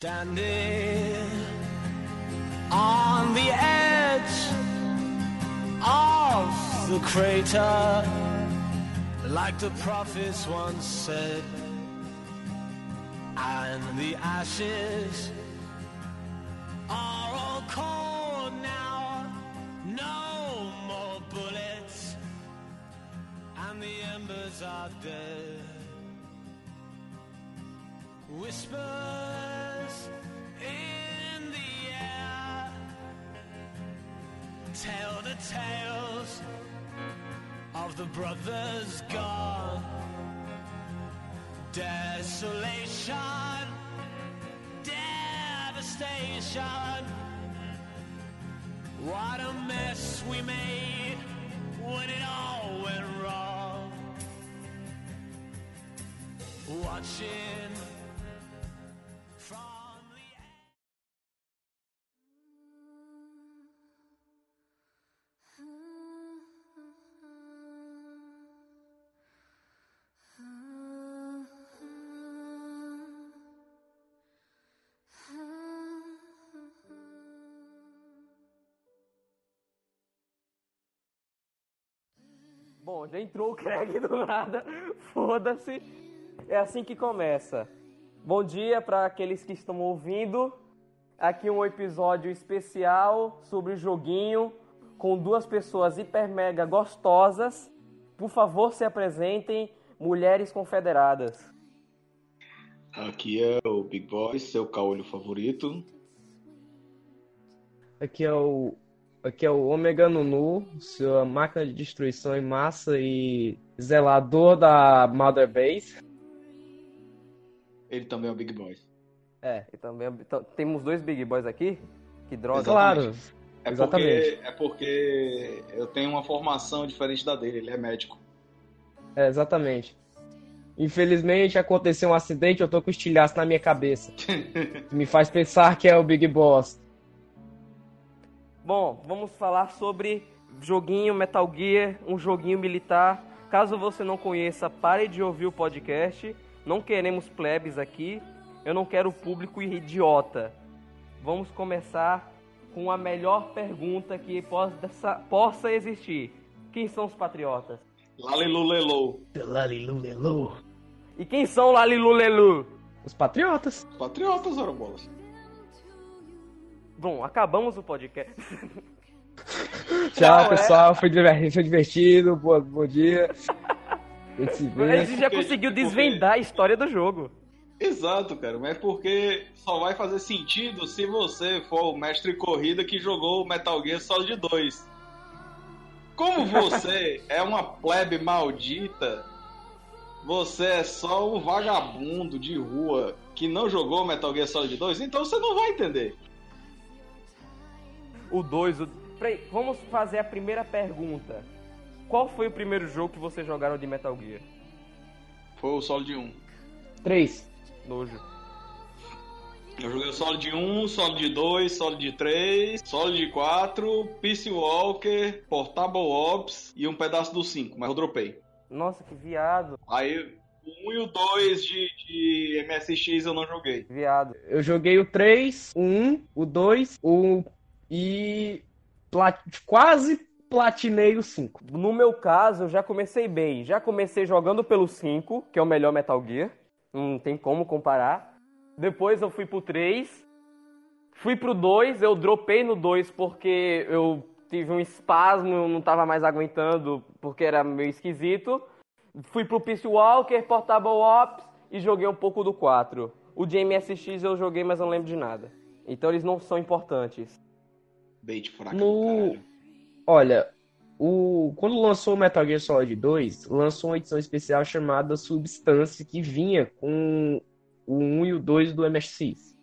Standing on the edge of the crater, like the prophets once said, and the ashes are all cold now. No more bullets, and the embers are dead. Whispers tell the tales of the brothers gone. Desolation, devastation. What a mess we made when it all went wrong. Watching entrou o Craig do nada. Foda-se. É assim que começa. Bom dia para aqueles que estão ouvindo. Aqui um episódio especial sobre joguinho com duas pessoas hiper mega gostosas. Por favor, se apresentem, mulheres confederadas. Aqui é o Big Boy, seu caolho favorito. Aqui é o aqui é o Omega Nunu, sua máquina de destruição em massa e zelador da Mother Base. Ele também é o Big Boy. É, e também então, temos dois Big Boys aqui. Que droga. Claro. É Exatamente. porque, é porque eu tenho uma formação diferente da dele, ele é médico. É, exatamente. Infelizmente aconteceu um acidente, eu tô com estilhaço na minha cabeça. Me faz pensar que é o Big Boss. Bom, vamos falar sobre joguinho Metal Gear, um joguinho militar. Caso você não conheça, pare de ouvir o podcast. Não queremos plebes aqui. Eu não quero público idiota. Vamos começar com a melhor pergunta que possa, possa existir. Quem são os patriotas? Lalilulelou. E quem são Lalilulelu? Os patriotas. Os patriotas, ora bolas. Bom, acabamos o podcast. Tchau, Não, é- pessoal. Foi divertido. Foi divertido. Bom, bom dia. A gente se A vê. gente já porque- conseguiu porque- desvendar a história do jogo. Exato, cara, mas é porque só vai fazer sentido se você for o mestre corrida que jogou o Metal Gear Solid 2. Como você é uma plebe maldita, você é só um vagabundo de rua que não jogou Metal Gear Solid 2, então você não vai entender. O 2, o... Peraí, vamos fazer a primeira pergunta. Qual foi o primeiro jogo que vocês jogaram de Metal Gear? Foi o Solid 1. Três. Nojo. Eu joguei o Solid 1, Solid 2, Solid 3, Solid 4, Peace Walker, Portable Ops e um pedaço do 5, mas eu dropei. Nossa, que viado. Aí o 1 e o 2 de, de MSX eu não joguei. Viado. Eu joguei o 3, o 1, o 2, o e plat... quase platinei o 5. No meu caso, eu já comecei bem. Já comecei jogando pelo 5, que é o melhor Metal Gear. Não tem como comparar. Depois eu fui pro 3. Fui pro 2, eu dropei no 2 porque eu tive um espasmo, eu não tava mais aguentando porque era meio esquisito. Fui pro Peace Walker, Portable Ops e joguei um pouco do 4. O de MSX eu joguei, mas não lembro de nada. Então eles não são importantes. Bait fraco No-. Olha, o quando lançou o Metal Gear Solid 2, lançou uma edição especial chamada Substância que vinha com o 1 e o 2 do MSX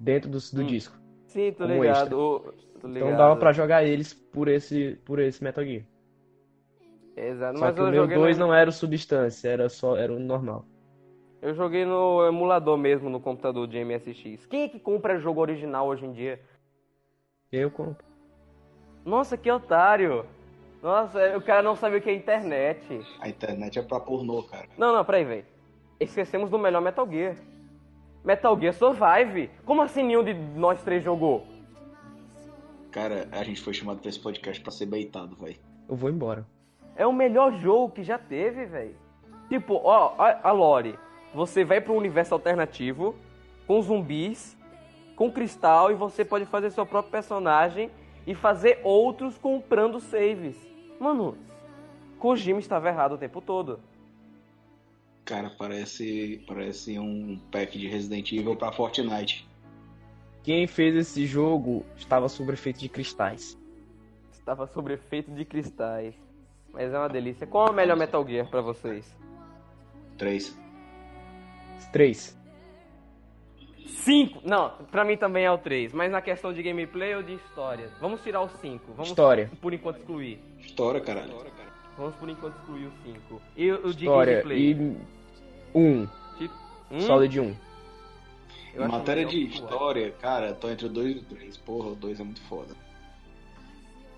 dentro do, do Hum. disco. Sim, tô ligado. tô Então ligado. dava pra jogar eles por esse por esse Metal Gear. Exato, Só mas que o eu meu joguei 2 no... não era o Substância, era só era o normal. Eu joguei no emulador mesmo, no computador de MSX. Quem é que compra jogo original hoje em dia? Eu compro. Nossa, que otário! Nossa, o cara não sabe o que é internet. A internet é pra pornô, cara. Não, não, peraí, velho. Esquecemos do melhor Metal Gear. Metal Gear Survive. Como assim nenhum de nós três jogou? Cara, a gente foi chamado pra esse podcast pra ser beitado, velho. Eu vou embora. É o melhor jogo que já teve, velho. Tipo, ó, a, a Lore. Você vai para um universo alternativo, com zumbis, com cristal, e você pode fazer seu próprio personagem e fazer outros comprando saves. Mano, Kojima estava errado o tempo todo. Cara, parece, parece um pack de Resident Evil pra Fortnite. Quem fez esse jogo estava sob efeito de cristais. Estava sob efeito de cristais. Mas é uma delícia. Qual é o melhor Metal Gear pra vocês? 3. Três. Cinco! Não, pra mim também é o 3. Mas na questão de gameplay ou de história? Vamos tirar o 5. Vamos História. por enquanto excluir. História, caralho. Vamos por enquanto excluir o 5. E o de História. gameplay? E um. Tipo, hum? Solid 1. Eu Em acho matéria melhor de história, cara, tô entre o 2 e o 3. Porra, o 2 é muito foda.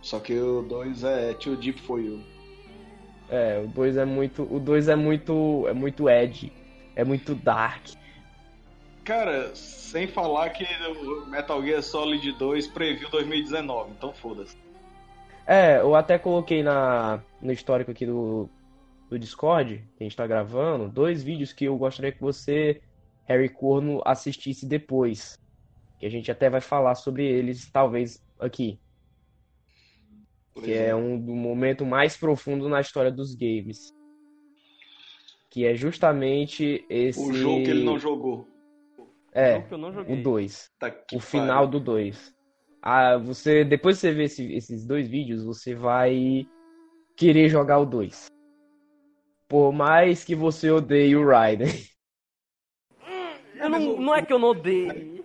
Só que o 2 é too deep for you. É, o 2 é muito. O 2 é muito. É muito edgy. É muito dark. Cara, sem falar que o Metal Gear Solid 2 previu 2019, então foda-se. É, eu até coloquei na, no histórico aqui do, do Discord, que a gente tá gravando, dois vídeos que eu gostaria que você, Harry Corno, assistisse depois. Que a gente até vai falar sobre eles, talvez, aqui. Que é um do momento mais profundo na história dos games. Que é justamente esse. O jogo que ele não jogou. É, jogo que eu não joguei. o 2. Tá o final do 2. Ah, você, depois que você ver esse- esses dois vídeos, você vai querer jogar o 2. Por mais que você odeie o Raiden. Eu não, não é que eu não odeio.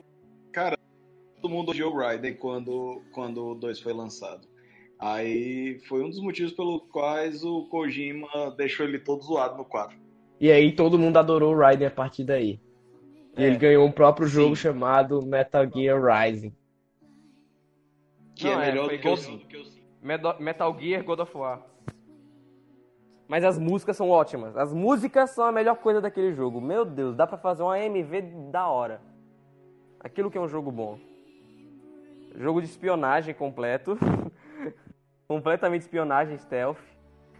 todo mundo odiou o Raiden quando, quando o 2 foi lançado. Aí foi um dos motivos pelos quais o Kojima deixou ele todo zoado no 4. E aí todo mundo adorou o Raiden a partir daí. E É. ele ganhou um próprio Sim. jogo chamado Metal Gear Rising. Que Não, é é, melhor do que o God- 5. Medo- Metal Gear God of War. Mas as músicas são ótimas. As músicas são a melhor coisa daquele jogo. Meu Deus, dá pra fazer uma AMV da hora. Aquilo que é um jogo bom. Jogo de espionagem completo. Completamente espionagem stealth.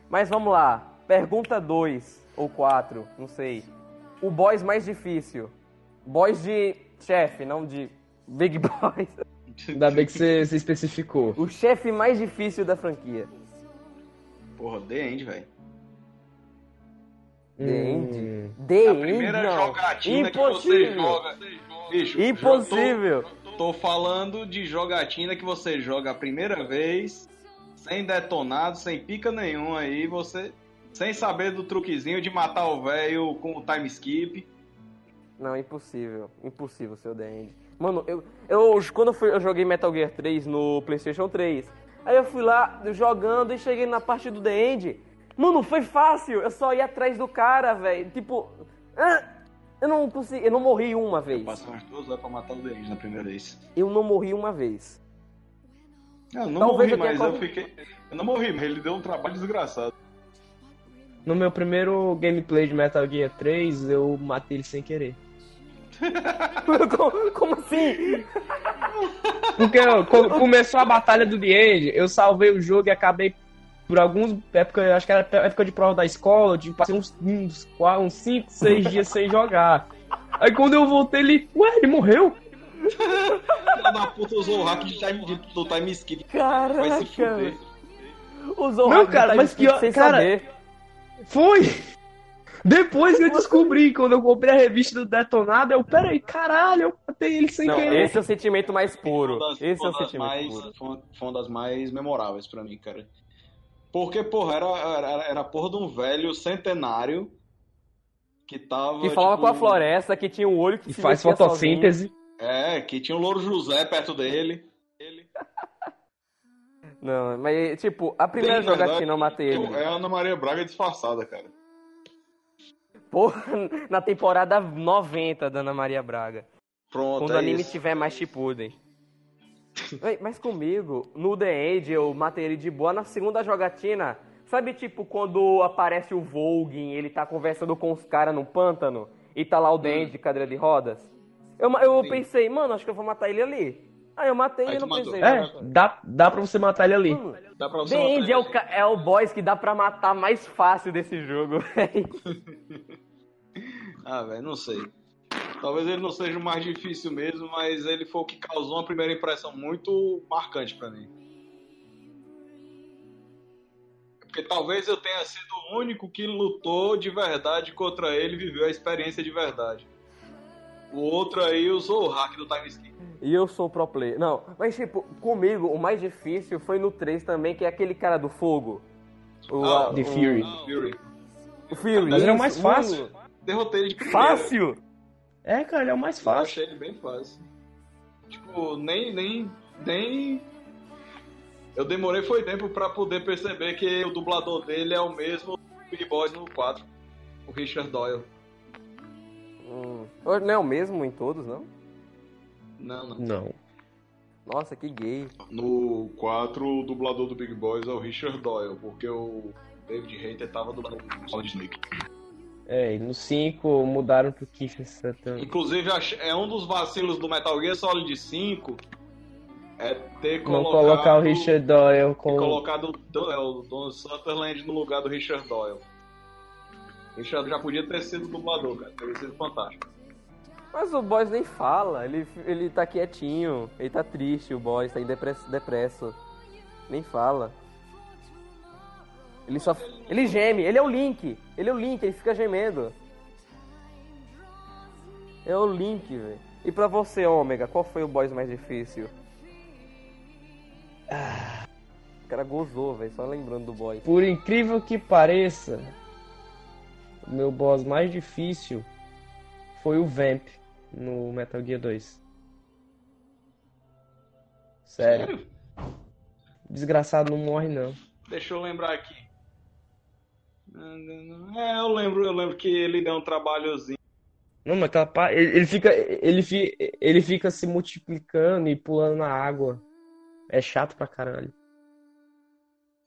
Mas vamos lá. Pergunta 2 ou 4, não sei. O boss mais difícil. Boss de chefe, não de Big Boys. Ainda bem que você, você especificou. O chefe mais difícil da franquia. Porra, The End, velho. The Hum, End. The A End, primeira não. jogatina que você Impossível. joga. Bicho, Impossível. Tô, tô falando de jogatina que você joga a primeira vez, sem detonado, sem pica nenhuma aí, você. Sem saber do truquezinho de matar o velho com o time skip. Não, impossível. Impossível ser o The End. Mano, eu, eu quando eu, fui- eu joguei Metal Gear 3 no PlayStation 3, aí eu fui lá jogando e cheguei na parte do The End. Mano, foi fácil. Eu só ia atrás do cara, velho. Tipo, ah, eu não consegui, eu não morri uma vez. Passei umas duas horas pra matar o The End na primeira vez. Eu não morri uma vez. Eu não Talvez morri, eu mas eu fiquei. Eu não morri, mas ele deu um trabalho desgraçado. No meu primeiro gameplay de Metal Gear 3, eu matei ele sem querer. Como, como assim? Porque começou a batalha do The End, eu salvei o jogo e acabei por alguns época, acho que era época de prova da escola, de passei uns uns 5, 6 dias sem jogar. Aí quando eu voltei, ele, ué, ele morreu? Filha da puta usou o hack de time, de, do time skip. Vai se Caraca. fuder. Usou Não, hack de cara, time mas pior- sem cara, saber. Foi! Depois que eu descobri, quando eu comprei a revista do Detonado, eu, peraí, caralho, eu matei ele sem Não, querer. esse é o sentimento mais puro. Das- Esse é o sentimento mais, puro. Foi uma, foi uma das mais memoráveis pra mim, cara. Porque, porra, era, era, era a porra de um velho centenário que tava. Que falava tipo, com a floresta, que tinha um olho que se faz fotossíntese. É, que tinha o Louro José perto dele. Ele. sozinho. Não, mas tipo, a primeira jogatina eu matei ele. É a Ana Maria Braga disfarçada, cara. Porra, na temporada 90 da Ana Maria Braga. Pronto, Quando é o anime isso. tiver mais Shippuden. Mas comigo, no The End, eu matei ele de boa. Na segunda jogatina, sabe tipo quando aparece o Volgin, ele tá conversando com os caras no pântano, e tá lá o The End de cadeira de rodas? Eu, eu Sim. pensei, mano, acho que eu vou matar ele ali. Aí eu matei e não matou. pensei. É, dá, dá pra você matar ele ali. Mano, Dá pra você The matar End é o, ca- é o boss que dá pra matar mais fácil desse jogo, velho. Ah, velho, não sei. Talvez ele não seja o mais difícil mesmo, mas ele foi o que causou uma primeira impressão muito marcante pra mim. Porque talvez eu tenha sido o único que lutou de verdade contra ele e viveu a experiência de verdade. O outro aí usou o hack do time skip. E eu sou pro player. Não, mas tipo, comigo o mais difícil foi no 3 também, que é aquele cara do fogo. O, Ah, a- The o- Fury. Fury. O Fury. Mas ele é o mais fácil. mano. Derrotei ele de primeira. Fácil? É, cara, ele é o mais Eu fácil. achei ele bem fácil. Tipo, nem, nem, nem. Eu demorei foi tempo pra poder perceber que o dublador dele é o mesmo do Big Boys no 4. O Richard Doyle. Hum. Não é o mesmo em todos, não? Não, não. Não. Nossa, que gay. No 4, o dublador do Big Boys é o Richard Doyle, porque o David Hayter tava dublando o Solid Snake. É, e no 5 mudaram pro Kiefer Sutton. Inclusive, é um dos vacilos do Metal Gear Solid 5 é ter Não colocado, colocar o Richard Doyle ter com. colocado o Don- é, o Don Sutherland no lugar do Richard Doyle. Richard já podia ter sido dublador, cara. Teria sido fantástico. Mas o boss nem fala, ele, ele tá quietinho, ele tá triste, o boss tá em depresso, depresso. Nem fala. Ele só. Ele geme, ele é o Link. Ele é o Link, ele fica gemendo. É o Link, velho. E pra você, Ômega, qual foi o boss mais difícil? O cara gozou, velho, só lembrando do boss. Por incrível que pareça, o meu boss mais difícil foi o Vamp no Metal Gear 2. Sério. Desgraçado não morre não. Deixa eu lembrar aqui. É, eu lembro, eu lembro que ele deu um trabalhozinho. Não, mas aquela pa- ele, ele fica ele, fi- ele fica se multiplicando e pulando na água. É chato pra caralho.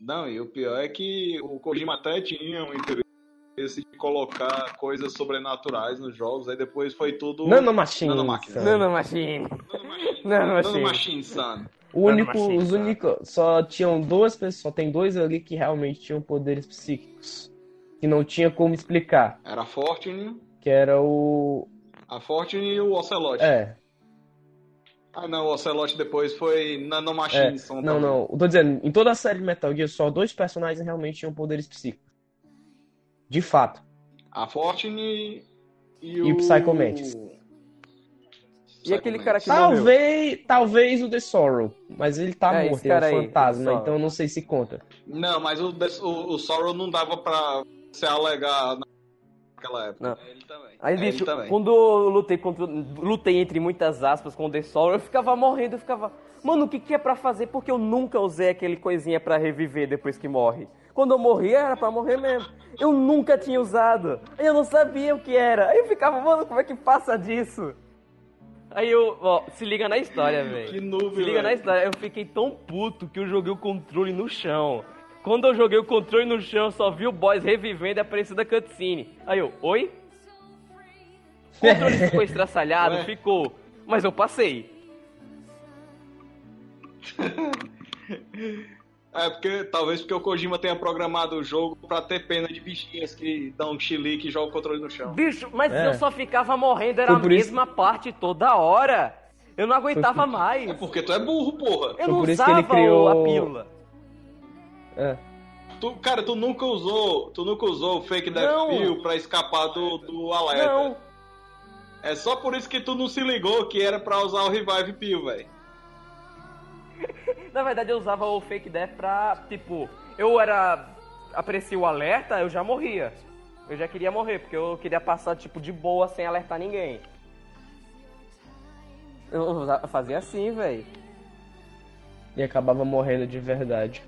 Não, e o pior é que o Kojima até tinha um interesse de colocar coisas sobrenaturais nos jogos, aí depois foi tudo. Nanomachine. Nanomáquina. sabe? Nanomachine. Nanomachine. Nanomachine, son. O único, Nanomachine, os únicos, só tinham duas pessoas, só tem dois ali que realmente tinham poderes psíquicos. Que não tinha como explicar. Era a Fortune, Que era o. a Fortune e o Ocelot. É, Ah, não, o Ocelot depois foi Nanomachine. é. Não, também. não. Eu tô dizendo, em toda a série de Metal Gear, só dois personagens realmente tinham poderes psíquicos. De fato. A Fortune e, E o Psycho Mantis. E aquele cara que Talvez, talvez o The Sorrow, mas ele tá É, esse morto, ele é um aí, fantasma, então eu não sei se conta. Não, mas o, o, o Sorrow não dava pra se alegar naquela época. Não. Ele também. Aí, É ele bicho, também. quando eu lutei contra. Lutei entre muitas aspas com o The Soul, eu ficava morrendo, eu ficava. Mano, o que, que é pra fazer? Porque eu nunca usei aquele coisinha pra reviver depois que morre. Quando eu morria, era pra morrer mesmo. Eu nunca tinha usado. Aí eu não sabia o que era. Aí eu ficava, mano, como é que passa disso? Aí eu, ó, se liga na história, velho. Que nuvem, Se liga na velho. história, eu fiquei tão puto que eu joguei o controle no chão. Quando eu joguei o controle no chão, eu só vi o boss revivendo e aparecendo a cutscene. Aí eu, oi? O controle ficou estraçalhado, Ué? ficou. Mas eu passei. É, porque talvez porque o Kojima tenha programado o jogo pra ter pena de bichinhas que dão um chilique e jogam o controle no chão. Bicho, mas É. eu só ficava morrendo, era Foi a por isso- mesma parte toda hora. Eu não aguentava Foi mais. É porque tu é burro, porra. Eu Foi não por isso usava que ele criou- a pílula. É. Tu, cara, tu nunca usou, tu nunca usou o fake death pill pra escapar do, do alerta. Não. É só por isso que tu não se ligou que era pra usar o revive pill, velho. Na verdade, eu usava o fake death pra, tipo, eu era. Aparecia o alerta, eu já morria. Eu já queria morrer, porque eu queria passar, tipo, de boa sem alertar ninguém. Eu fazia assim, velho. E acabava morrendo de verdade.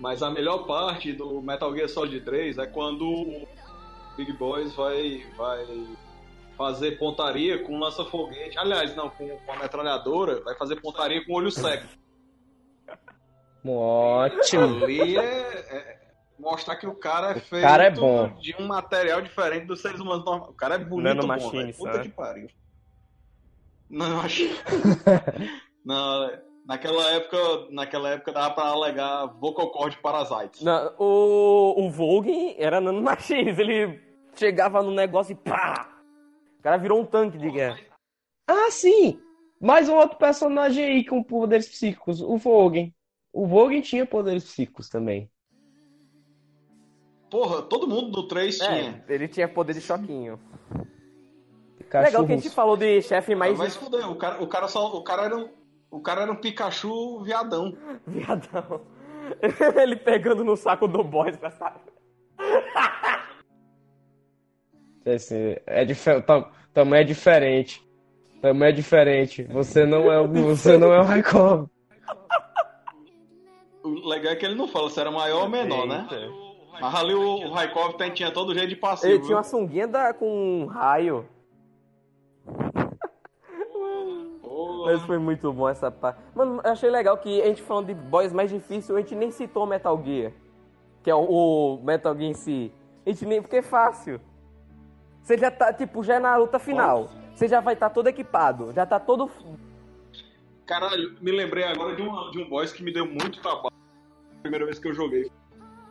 Mas a melhor parte do Metal Gear Solid 3 é quando o Big Boys vai, vai fazer pontaria com lança-foguete. Aliás, não, com, com a metralhadora, vai fazer pontaria com olho cego. Ótimo. Ali é, é mostrar que o cara é feito cara é bom. de um material diferente dos seres humanos normais. O cara é bonito, bom, Nanomachine, velho. Puta que pariu. Não, acho. Não, naquela época, naquela época dava pra alegar vocal cord parasites. Na- o, o Vogue era nanomachines, ele chegava no negócio e pá! O cara virou um tanque de guerra. Ah, sim! Mais um outro personagem aí com poderes psíquicos, o Vogen. O Vogen tinha poderes psíquicos também. Porra, todo mundo do 3 tinha. É, ele tinha poder de choquinho. Cachorros. Legal que a gente falou de chefe mais Mas fudeu, o cara, o cara só. O cara era um. O cara era um Pikachu viadão. viadão. ele pegando no saco do boss pra saber. Assim, é difer... tam- Também é diferente. Também é diferente. Você não é o, você não é o Raikkonen. O legal é que ele não fala se era maior ou menor, né? Mas ali o, o Raikkonen tem- tinha todo jeito de passivo. Ele tinha uma sunguinha da, com um raio. Mas foi muito bom essa parte. Mano, eu achei legal que a gente falando de boys mais difícil, a gente nem citou Metal Gear. Que é o, o Metal Gear em si. A gente nem. Porque é fácil. Você já tá, tipo, já é na luta final. Você já vai estar todo equipado. Já tá todo. Caralho, me lembrei agora de, uma, de um boss que me deu muito trabalho. Primeira vez que eu joguei.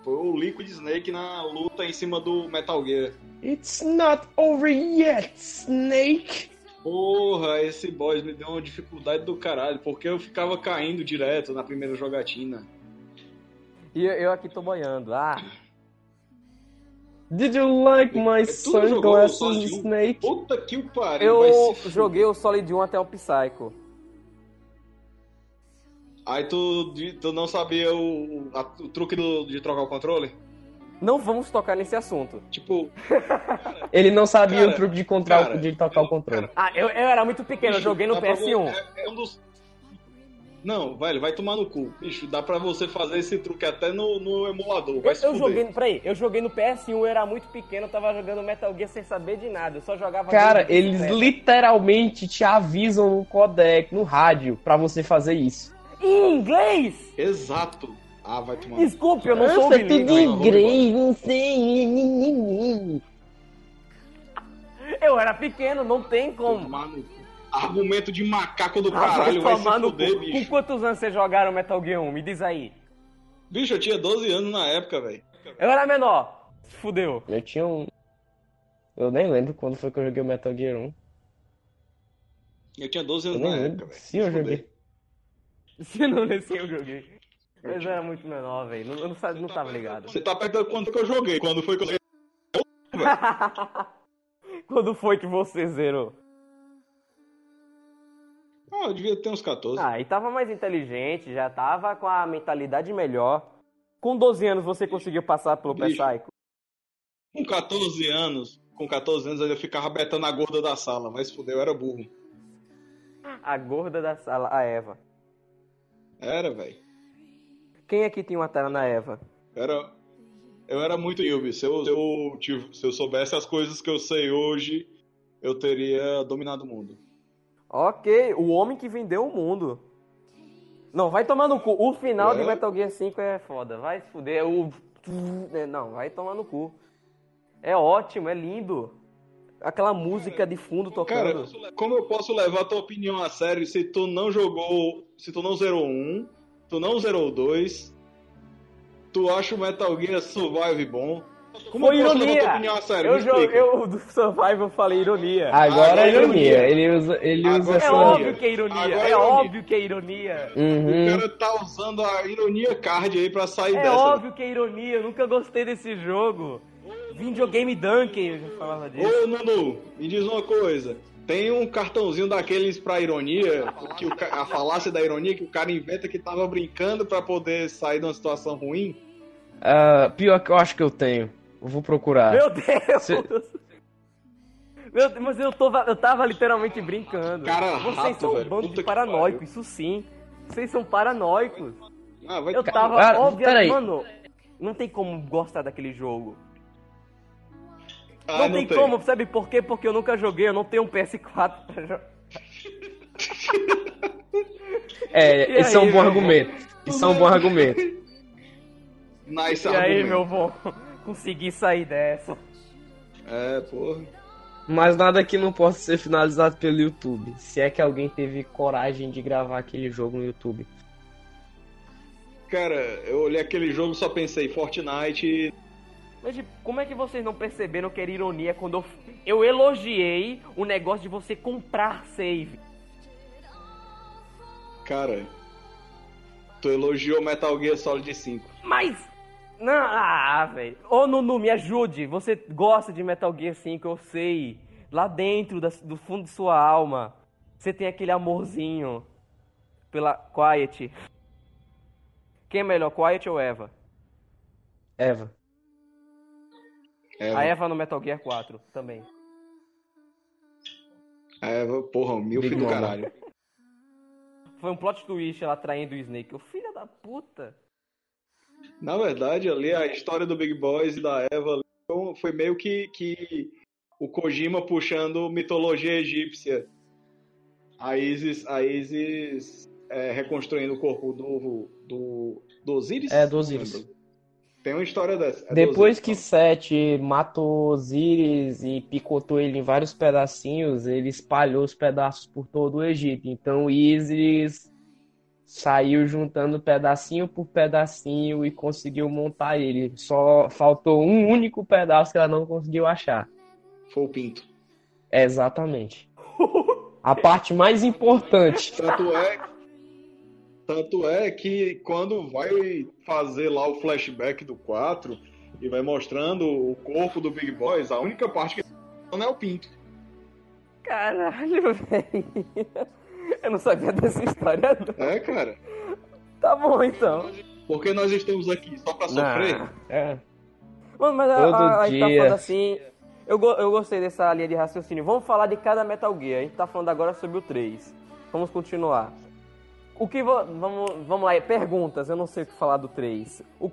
Foi o Liquid Snake na luta em cima do Metal Gear. It's not over yet, Snake. Porra, esse boss me deu uma dificuldade do caralho, porque eu ficava caindo direto na primeira jogatina. E eu, aqui tô boiando. Ah, Did you like my jogou o sunglasses, Solid 1? Snake? Puta que o pariu, eu joguei o Solid 1 até o Psycho. Aí tu, tu não sabia o, a- o truque do- de trocar o controle? Não vamos tocar nesse assunto. Tipo, Ele não sabia Cara, o truque de, contra... cara, de tocar o controle. Ah, eu, eu era muito pequeno, eu joguei no dá pra PS1. vo- É, é um dos... Não, velho, vai tomar no cu. Bicho, dá pra você fazer esse truque até no, no emulador. Vai Eu, se eu joguei, peraí, eu joguei no PS1, eu era muito pequeno, eu tava jogando Metal Gear sem saber de nada, eu só jogava. Cara, eles literalmente te avisam no codec, no rádio, pra você fazer isso. Em inglês! Exato. Ah, vai tomar. Desculpe, eu não sou Nossa, tudo não, inglês, não sei. Eu era pequeno, não tem como. Tomar no cu. Argumento de macaco do Ah, caralho, vai se fuder, cu. Com bicho. quantos anos vocês jogaram Metal Gear 1? Me diz aí. Bicho, eu tinha 12 anos na época, velho. Eu era menor. Se Fudeu. Eu tinha um. Eu nem lembro quando foi que eu joguei o Metal Gear 1. Eu tinha 12 Eu anos na lembro. época, velho. Sim, eu Se fuder. joguei. Se não nesse eu joguei. Mas eu era muito menor, velho. Não- Eu não, sa- não tava ligado. Você tá perguntando quando que eu joguei? Quando foi que eu joguei? Quando foi que você zerou? Ah, eu devia ter uns 14. Ah, e tava mais inteligente, já tava com a mentalidade melhor. Com 12 anos você conseguiu passar pelo Bicho. Psycho? Com 14 anos, com 14 anos eu ficava betando a gorda da sala, mas fudeu, eu era burro. A gorda da sala, a Eva. Era, velho. Quem aqui tem uma tela na Eva? Era, eu era muito Yubi. Se eu, se, eu, se eu soubesse as coisas que eu sei hoje, eu teria dominado o mundo. Ok, o homem que vendeu o mundo. Não, vai tomar no cu. O final de É? Metal Gear 5 é foda. Vai se fuder. O... é, Não, vai tomar no cu. É ótimo, é lindo. Aquela música de fundo Cara, tocando. como eu posso levar a tua opinião a sério se tu não jogou, se tu não zerou um, tu não zerou dois, tu acha o Metal Gear Survive bom? Como Foi eu ironia. opinião a sério? Eu, Me jo- explica. eu do Survival falei ironia. Agora Agora é é ironia. ironia. Ele usa, ele usa é essa. óbvio que é ironia. Agora é é ironia. óbvio que é ironia. Uhum. O cara tá usando a ironia card aí pra sair É dessa. óbvio que é ironia. Eu nunca gostei desse jogo. Videogame Donkey, eu já falava disso. Ô, Nunu, me diz uma coisa. Tem um cartãozinho daqueles pra ironia, que o a falácia da ironia, que o cara inventa que tava brincando pra poder sair de uma situação ruim? Ah, pior que eu acho que eu tenho. Eu vou procurar. Meu Deus! Cê- Meu Deus, mas eu, tô, eu tava literalmente brincando. Cara, Vocês rato, são um velho. bando de paranoicos, isso sim. Vocês são paranoicos. Ah, vai Eu tava, Cara, obviamente. peraí. Mano, não tem como gostar daquele jogo. Ah, não, tem, como, sabe por quê? Porque eu nunca joguei, eu não tenho um PS4 pra jogar. É, E isso é um aí, bom argumento. Isso é um bom argumento. Nice E aí, argumento. meu bom, consegui sair dessa. É, porra. Mas nada que não possa ser finalizado pelo YouTube. Se é que alguém teve coragem de gravar aquele jogo no YouTube. Cara, eu olhei aquele jogo e só pensei, Fortnite. Mas tipo, como é que vocês não perceberam que era ironia quando eu, eu elogiei o negócio de você comprar save? Cara, tu elogiou Metal Gear Solid 5. Mas. Não, ah, velho. Ô Nunu, me ajude. Você gosta de Metal Gear 5, eu sei. Lá dentro da- do fundo de sua alma, você tem aquele amorzinho pela Quiet. Quem é melhor, Quiet ou Eva? Eva. É, A Eva no Metal Gear 4 também. é, porra, um milf Big do caralho. Foi um plot twist ela traindo o Snake. O filho da puta. Na verdade, ali a história do Big Boys e da Eva foi- meio que, que o Kojima puxando mitologia egípcia. A Isis, a Isis é, reconstruindo o corpo do, do, do Osiris? É, do Osiris. Tem uma história dessa. é Depois Osiris, que não. Sete matou Osiris e picotou ele em vários pedacinhos, ele espalhou os pedaços por todo o Egito. Então Isis saiu juntando pedacinho por pedacinho e conseguiu montar ele. Só faltou um único pedaço que ela não conseguiu achar. Foi o Pinto. Exatamente. A parte mais importante. Tanto é, tanto é que quando vai fazer lá o flashback do 4 e vai mostrando o corpo do Big Boys, a única parte que não é o Pinto. Caralho, velho. Eu não sabia dessa história, não. É, cara. Tá bom, então. Porque nós estamos aqui só pra sofrer. Não. É. Mano, mas a, Todo a, a gente tá dia. falando assim. Eu, go- eu gostei dessa linha de raciocínio. Vamos falar de cada Metal Gear. A gente tá falando agora sobre o 3. Vamos continuar. O que vo- vamos, vamos lá, perguntas. Eu não sei o que falar do 3. O,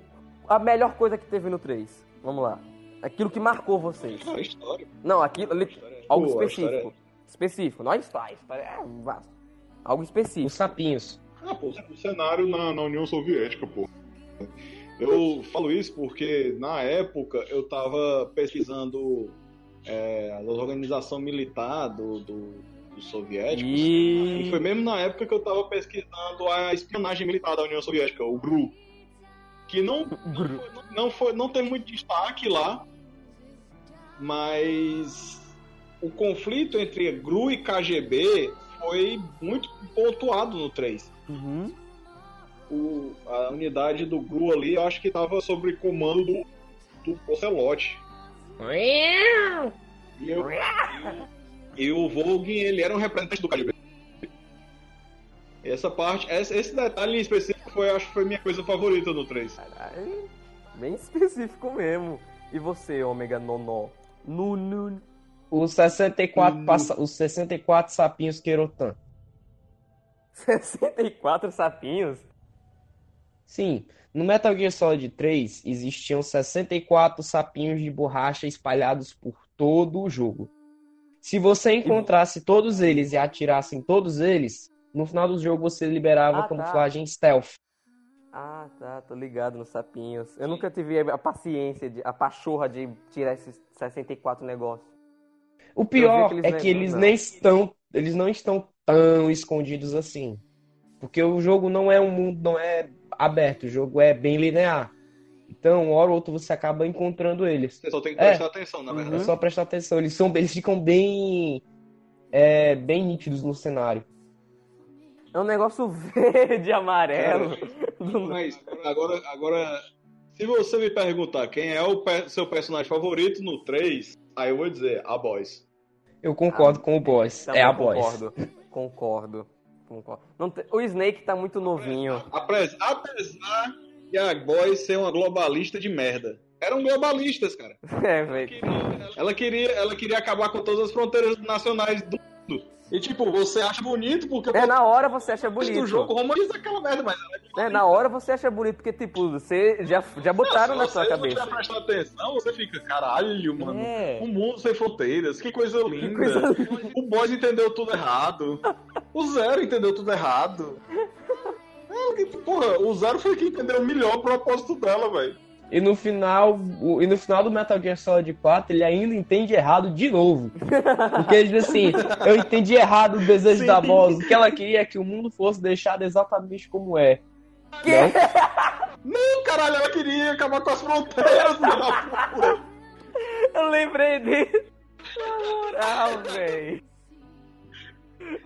a melhor coisa que teve no 3. Vamos lá. Aquilo que marcou vocês. Ah, história. Não, aquilo. História. Algo Pô, a específico. história- Específico. Não a história. a história é vasto. Algo Os específico. sapinhos. Ah, pô, o cenário na, na União Soviética, pô. eu falo isso porque na época eu tava pesquisando é, a organização militar do, do, dos soviéticos. E E. foi mesmo na época que eu tava pesquisando a espionagem militar da União Soviética, o GRU. Que não, Gru. não, foi, não teve muito destaque lá, mas o conflito entre GRU e KGB foi muito pontuado no 3. Uhum. O, a unidade do GRU ali, eu acho que tava sob comando do, do Ocelote. E, eu, e o Volgin, ele era um representante do KGB. Essa parte, esse, detalhe em específico foi, acho que foi minha coisa favorita no 3. Caralho, bem específico mesmo. E você, Ômega Nonó? Nunu. Os 64, Hum. passa... Os 64 sapinhos Querotan. 64 sapinhos? Sim, no Metal Gear Solid 3 existiam 64 sapinhos de borracha espalhados por todo o jogo. Se você encontrasse todos eles e atirasse em todos eles, no final do jogo você liberava Ah, a tá. camuflagem stealth. Ah, tá, tô ligado nos sapinhos. Eu nunca tive a paciência, de, a pachorra de tirar esses 64 negócios. O pior é que eles não. nem estão, eles não estão tão escondidos assim. Porque o jogo não é um mundo, não é aberto, o jogo é bem linear. Então, uma hora ou outra você acaba encontrando eles. Você só tem que É. prestar atenção, na Uhum. É verdade. só prestar atenção, eles são, eles ficam bem, é, bem nítidos no cenário. É um negócio verde, amarelo. Mas agora, agora, se você me perguntar quem é o pe- seu personagem favorito no 3, aí eu vou dizer a Boys. Eu concordo com o boss. Também é a boss. Concordo, concordo. concordo. Não te- O Snake tá muito novinho. Apres- Apesar a Boys ser uma globalista de merda. Eram globalistas, cara. É, velho. Ela queria, ela queria acabar com todas as fronteiras nacionais do mundo. E tipo, você acha bonito porque É, na hora você acha o bonito. jogo romaniza aquela merda, mas É, na hora você acha bonito, porque, tipo, você já, já botaram na se sua você não cabeça. tiver prestando atenção, você fica, caralho, mano. É. Um mundo sem fronteiras, que coisa linda. coisa O Boys entendeu tudo errado. O Zero entendeu tudo errado. Que- porra, o Zero foi quem entendeu melhor o propósito dela, velho. E no final, o- e no final do Metal Gear Solid 4, ele ainda entende errado de novo. Porque ele diz assim: Eu entendi errado o desejo da voz. O que ela queria é que o mundo fosse deixado exatamente como é. Não? Não, caralho, ela queria acabar com as fronteiras. Eu lembrei disso. Na moral, velho.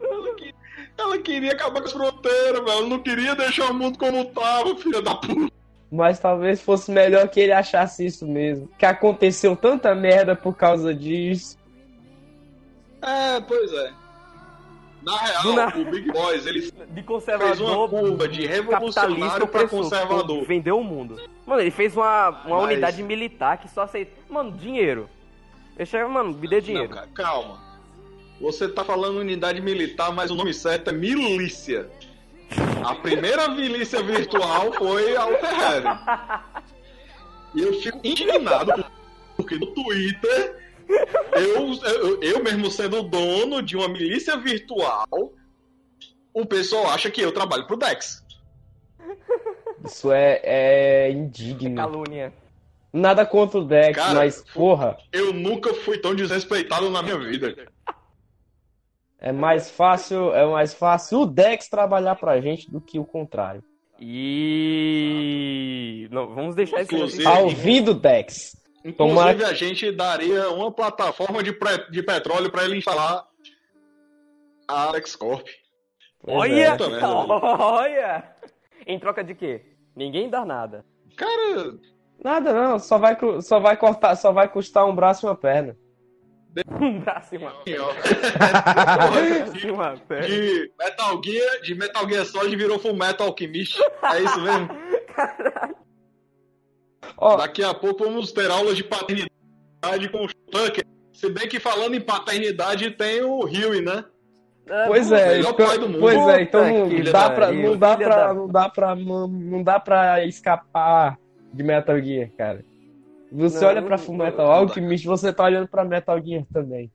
Ela que- Ela queria acabar com as fronteiras, velho. Ela não queria deixar o mundo como tava, filha da puta. Mas talvez fosse melhor que ele achasse isso mesmo. Que aconteceu tanta merda por causa disso. É, pois é. Na real, na- o Big Boys, ele De fez uma conservador. curva de revolucionário pra conservador. vendeu o mundo. Mano, ele fez uma, uma Mas- unidade militar que só aceita. Mano, dinheiro. Ele chega, mano, me dê Não, dinheiro. cara, calma. Você tá falando unidade militar, mas o nome certo é milícia. A primeira milícia virtual foi a Alterheaven. E eu fico indignado porque no Twitter eu, eu, eu mesmo sendo dono de uma milícia virtual, o pessoal acha que eu trabalho pro Dex. Isso é, é indigno. Calúnia. Nada contra o Dex, Cara, mas, porra, Eu nunca fui tão desrespeitado na minha vida. É mais fácil, é mais fácil o Dex trabalhar pra gente do que o contrário. E. Não, vamos deixar isso Tá ouvindo, Dex? Inclusive, Tomara- a gente daria uma plataforma de, pré- de petróleo pra ele instalar a Alex Corp. Pois Olha! é. Merda. Olha! Em troca de quê? Ninguém dá nada. Cara, Nada não, só vai, só vai cortar, só vai custar um braço e uma perna. Um braço e uma perna. de Metal Gear, de Metal Gear Solid virou Full Metal Alchemist. É isso mesmo? Ó, Daqui a pouco vamos ter aulas de paternidade com o Tucker. Se bem que falando em paternidade tem o Huey, né? pois é, melhor então- pai do mundo. pois é, então Puta não que dá pra, não dá pra, não dá pra, não, não dá pra escapar de Metal Gear, cara. Você Não, olha pra Full Metal Alchemist, você tá olhando pra Metal Gear também.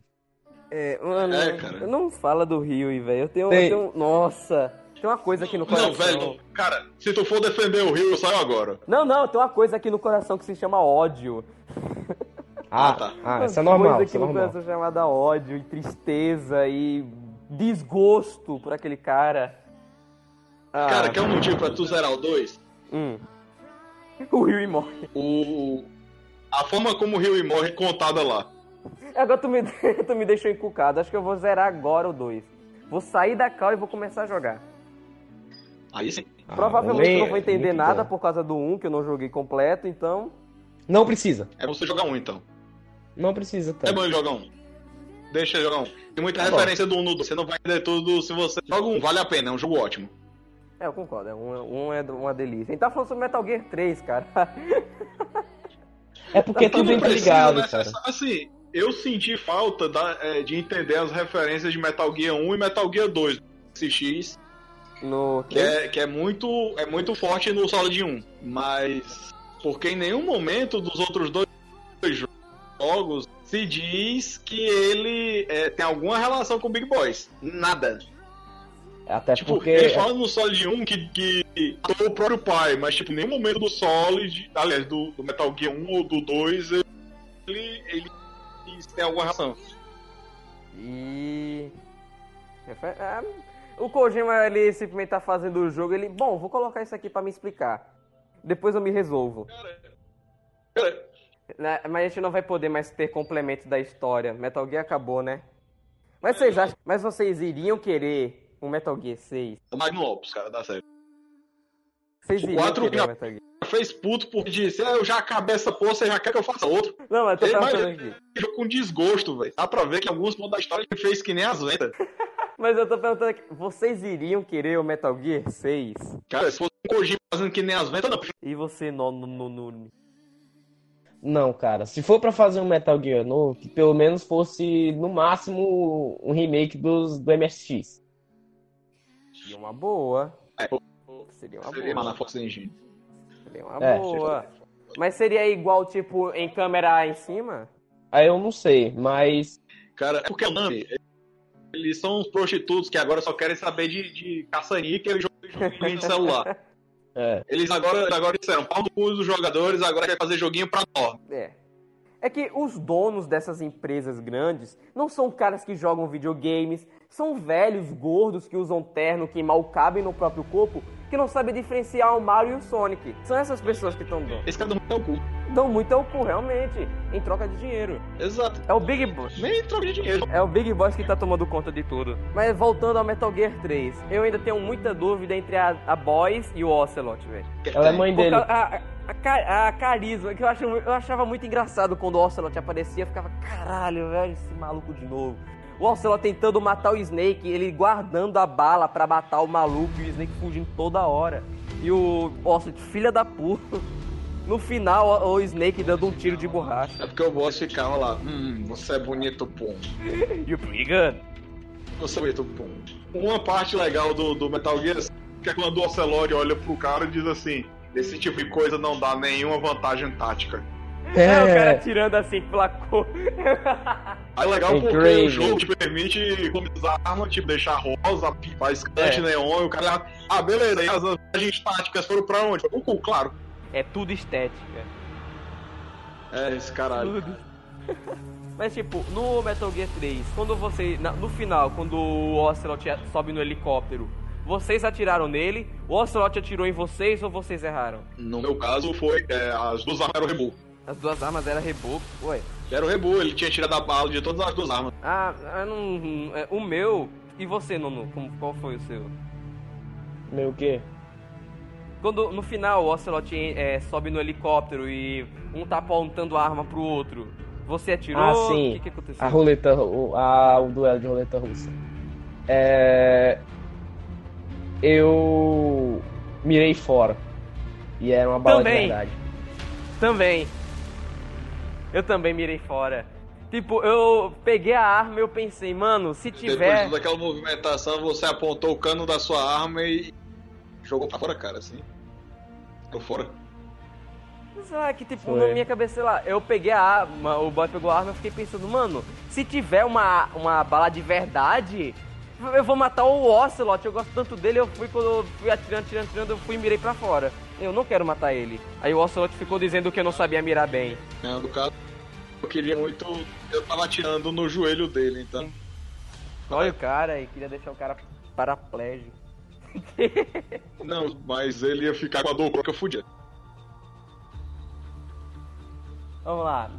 É, mano, É, cara. não fala do Rio, velho. Eu tenho, Tem. eu tenho. Nossa, tem uma coisa aqui no coração. Não, velho, cara, se tu for defender o Rio, eu saio agora. Não, não, tem uma coisa aqui no coração que se chama ódio. Ah, Ah, tá. ah, isso é Uma normal, coisa isso aqui é no normal. coração chamada ódio e tristeza e desgosto por aquele cara. Ah, Cara, quer um motivo pra tu zerar o 2? hum. O Rio morre. O... A forma como o Rio morre contada lá. Agora tu me, tu me deixou encucado. Acho que eu vou zerar agora o 2. Vou sair da cal e vou começar a jogar. Aí sim. Ah, Provavelmente eu não vou entender nada bom. por causa do 1, que eu não joguei completo, então. Não precisa. É você jogar um então. Não precisa, tá? É bom ele jogar um. Deixa ele jogar um. Tem muita Tá bom. referência do 1 no 2. Você não vai entender tudo se você joga um. Vale a pena, é um jogo ótimo. É, eu concordo. é Um, um é uma delícia. A gente tá falando sobre Metal Gear 3, cara. É porque é Porque tudo interligado, necess- cara. Assim, eu senti falta da- é, de entender as referências de Metal Gear 1 e Metal Gear 2 SX, No que é, que é muito é muito forte no Solid 1. Mas porque em nenhum momento dos outros dois jogos se diz que ele é, tem alguma relação com Big Boys. Nada. Até Tipo, porque. ele fala no Solid 1 que, que o próprio pai, mas tipo, em nenhum momento do Solid, aliás, do, do Metal Gear 1 ou do 2, ele, ele tem alguma relação. E. Ah, O Kojima, ele simplesmente tá fazendo o jogo, ele. Bom, vou colocar isso aqui pra me explicar. Depois eu me resolvo. Cara, Né, Mas a gente não vai poder mais ter complemento da história. Metal Gear acabou, né? Mas vocês acham. Mas vocês iriam querer um Metal Gear 6? o Magnum Opus, cara, dá certo. Vocês O iriam quatro querer já- um Metal Gear? Fez puto porque disse, ah, eu já acabei essa porra, você já quer que eu faça outro? Não, mas eu tô mas- aqui. Jogo com desgosto, velho. Dá pra ver que alguns pontos da história ele fez que nem as ventas. Mas eu tô perguntando aqui. Vocês iriam querer o Metal Gear 6? Cara, se fosse um Kojima fazendo que nem as ventas, não. E você, no, no, no, no- Não, cara. Se for pra fazer um Metal Gear novo, que pelo menos fosse, no máximo, um remake dos, do MSX. Seria uma boa. É, Seria uma Seria boa. Engine. Seria uma É, boa. Mas seria igual, tipo, em câmera em cima? Aí eu não sei, mas. Cara, é porque o nome, eles são uns prostitutos que agora só querem saber de, de caça-níquel e jogo de celular. É. Eles agora, agora disseram, pau no cu dos jogadores, agora quer fazer joguinho pra nós. É. É que os donos dessas empresas grandes não são caras que jogam videogames, são velhos, gordos, que usam terno que mal cabem no próprio corpo, que não sabem diferenciar o Mario e o Sonic. São essas pessoas que estão dando. Esse cara não é o cu. Dão muito ao cu, realmente, em troca de dinheiro. Exato. É o Big Boss. Nem troca de dinheiro. É o Big Boss que tá tomando conta de tudo. Mas voltando ao Metal Gear 3, eu ainda tenho muita dúvida entre a, a Boys e o Ocelot, velho. Ela é mãe dele. A, a, a carisma, que eu, acho, eu achava muito engraçado quando o Ocelot aparecia, eu ficava, caralho, velho, esse maluco de novo. O Ocelot tentando matar o Snake, ele guardando a bala pra matar o maluco e o Snake fugindo toda hora. E o Ocelot, filha da puta. No final, o, o Snake dando um tiro de borracha. É porque o boss ficava lá, hum, você é bonito, pum. You're pretty good. Você é bonito, pum. Uma parte legal do, do Metal Gear Que é quando o Ocelot olha pro cara e diz assim: esse tipo de coisa não dá nenhuma vantagem tática. É, o cara tirando assim pela cor. Aí é legal É porque crazy. o jogo te permite customizar a arma, tipo, deixar rosa, faz cante É. neon, e o cara. Ah, beleza, e as vantagens táticas foram pra onde? O cu, claro. É tudo estética. É, esse caralho. Tudo. Mas tipo, no Metal Gear 3, quando você. na- no final, quando o Ocelot sobe no helicóptero, vocês atiraram nele, o Ocelot atirou em vocês ou vocês erraram? No meu caso, foi. é, as duas armas eram rebu. As duas armas eram reboco. Ué. Era o rebu, ele tinha tirado a bala de todas as duas armas. Ah, eu não. é, O meu. E você, Nono? Como, qual foi o seu? Meu o quê? Quando no final o Ocelot é, sobe no helicóptero e um tá apontando a arma pro outro, você atirou? Ah, O sim. que, que aconteceu? A roleta, o, a, o duelo de roleta russa. É, eu mirei fora. E era uma bala Também. de verdade. Também. Eu também mirei fora. Tipo, eu peguei a arma e eu pensei, mano, se Depois tiver. de toda aquela movimentação, você apontou o cano da sua arma e. jogou pra fora, cara, assim. Tô fora. Sei lá, que tipo, Foi. na minha cabeça, sei lá, eu peguei a arma, o boy pegou a arma, eu fiquei pensando, mano, se tiver uma, uma bala de verdade, eu vou matar o Ocelot, eu gosto tanto dele, eu fui quando eu fui atirando, atirando, atirando, eu fui e mirei pra fora. Eu não quero matar ele. Aí o Ocelot ficou dizendo que eu não sabia mirar bem. Né, No caso, eu queria muito. Eu tava atirando no joelho dele, então. Olha o cara e queria deixar o cara paraplégico. Não, mas ele ia ficar com a dor que eu fudia. Vamos lá.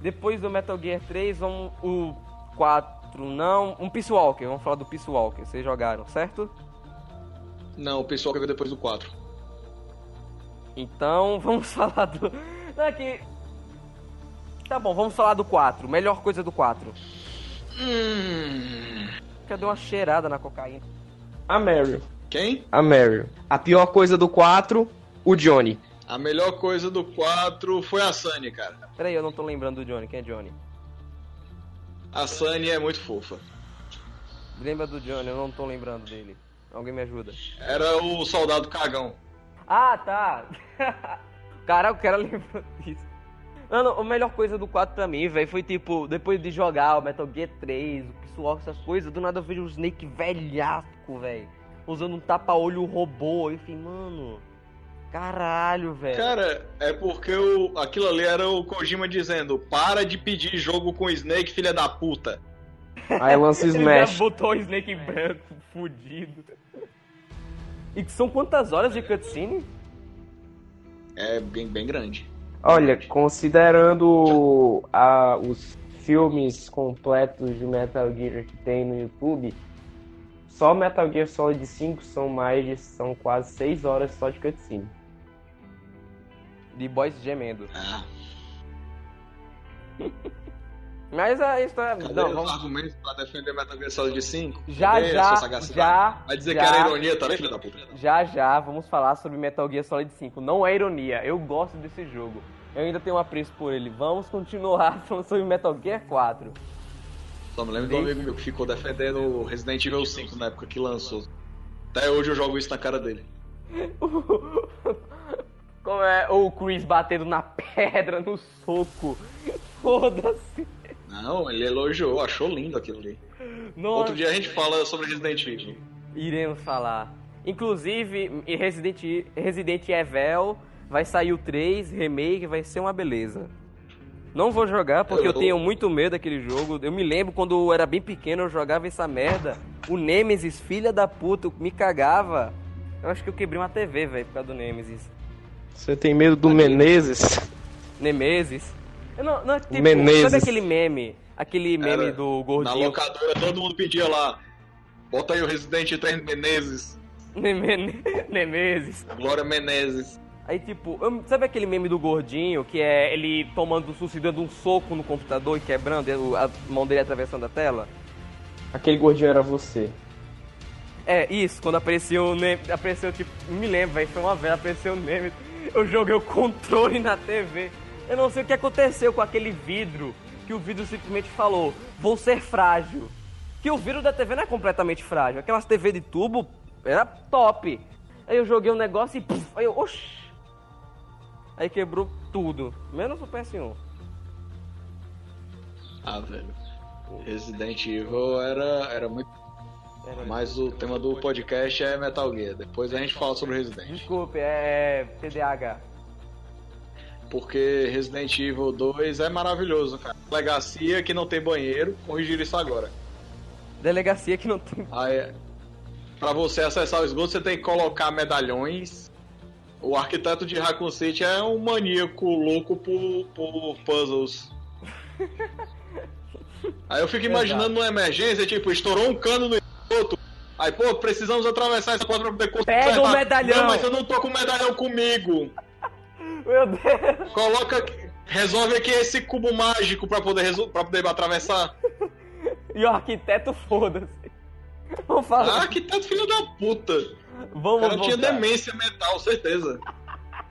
Depois do Metal Gear 3, vamos o 4, não, um Peace Walker, vamos falar do Peace Walker, vocês jogaram, certo? Não, o pessoal que veio depois do 4. Então, vamos falar do. Não, é que. Tá bom, vamos falar do 4. Melhor coisa do 4. Hum. Cadê uma cheirada na cocaína? A Meryl. Quem? A Meryl. A pior coisa do 4, o Johnny. A melhor coisa do 4 foi a Sunny, cara. Peraí, eu não tô lembrando do Johnny. Quem é Johnny? A Sunny é muito fofa. Lembra do Johnny? Eu não tô lembrando dele. Alguém me ajuda. Era o soldado cagão. Ah, tá. Caraca, o cara lembrou disso. Mano, a melhor coisa do 4 pra mim, velho, foi tipo, depois de jogar o Metal Gear 3, o Peace essas coisas, do nada eu vejo o Snake velhaco, velho. Usando um tapa-olho robô. Enfim, mano. Caralho, velho. Cara, é porque o, aquilo ali era o Kojima dizendo: para de pedir jogo com Snake, filha da puta. Aí lança Ele Smash. já botou o Snake branco, fudido. E que são quantas horas de cutscene? É bem, bem grande. Olha, considerando a- os filmes completos de Metal Gear que tem no YouTube, só Metal Gear Solid 5 são mais de. são quase 6 horas só de cutscene. De boys gemendo. Ah, Mas a história. cadê Não, os vamos. argumentos pra defender Metal Gear Solid 5? Já, Cadê já, já. Vai dizer já, que era ironia também, filha da puta? Já, já, vamos falar sobre Metal Gear Solid 5. Não é ironia, eu gosto desse jogo. Eu ainda tenho um apreço por ele. Vamos continuar falando sobre Metal Gear 4. Só me lembro de um amigo meu que ficou defendendo o Resident Evil 5 na época que lançou. Até hoje eu jogo isso na cara dele. Como é o Chris batendo na pedra, no soco. Foda-se. Não, ele elogiou, achou lindo aquilo ali. Nossa, Outro dia a gente fala sobre Resident Evil. iremos falar. Inclusive, em Resident, Resident Evil vai sair o 3, remake, vai ser uma beleza. Não vou jogar porque eu, Eu- tenho muito medo daquele jogo. Eu me lembro quando eu era bem pequeno, eu jogava essa merda. O Nemesis, filha da puta, me cagava. Eu acho que eu quebrei uma TV, velho, por causa do Nemesis. Você tem medo do Menezes? Nemesis. Não, não, tipo, Menezes. sabe aquele meme? Aquele meme Era do Na gordinho. locadora todo mundo pedia lá. Bota aí o Resident 3 Menezes. Nemesis. Glória Menezes. Aí, tipo, eu- sabe aquele meme do gordinho que é ele tomando susto e dando um soco no computador e quebrando a mão dele atravessando a tela? Aquele gordinho era você. É, isso, quando apareceu o Neme, apareceu, tipo, me lembro, velho, foi uma vez, apareceu o Neme, eu joguei o controle na TV. Eu não sei o que aconteceu com aquele vidro, que o vidro simplesmente falou, vou ser frágil. Que o vidro da TV não é completamente frágil, aquelas TV de tubo era top. Aí eu joguei um negócio e, puf, aí eu, oxi. Aí quebrou tudo, menos o PS1. Ah, velho. Resident Evil era, era muito. Era- Mas o tema do podcast é Metal Gear. Depois a gente fala sobre Resident. Desculpe, é TDAH. Porque Resident Evil 2 é maravilhoso, cara. Legacia que não tem banheiro, corrigir isso agora. Delegacia que não tem. Aí, pra você acessar o esgoto, você tem que colocar medalhões. O arquiteto de Raccoon City é um maníaco louco por, por puzzles. Aí eu fico imaginando numa emergência, tipo, estourou um cano no esgoto. Aí, pô, precisamos atravessar essa porta pra poder. Pega o medalhão. Não, mas eu não tô com o medalhão comigo. Meu Deus! Coloca. Resolve aqui esse cubo mágico pra poder, resol- pra poder atravessar. E o arquiteto, foda-se. Vamos Ah, falar. arquiteto filho da puta. O Vamos cara tinha demência mental, certeza.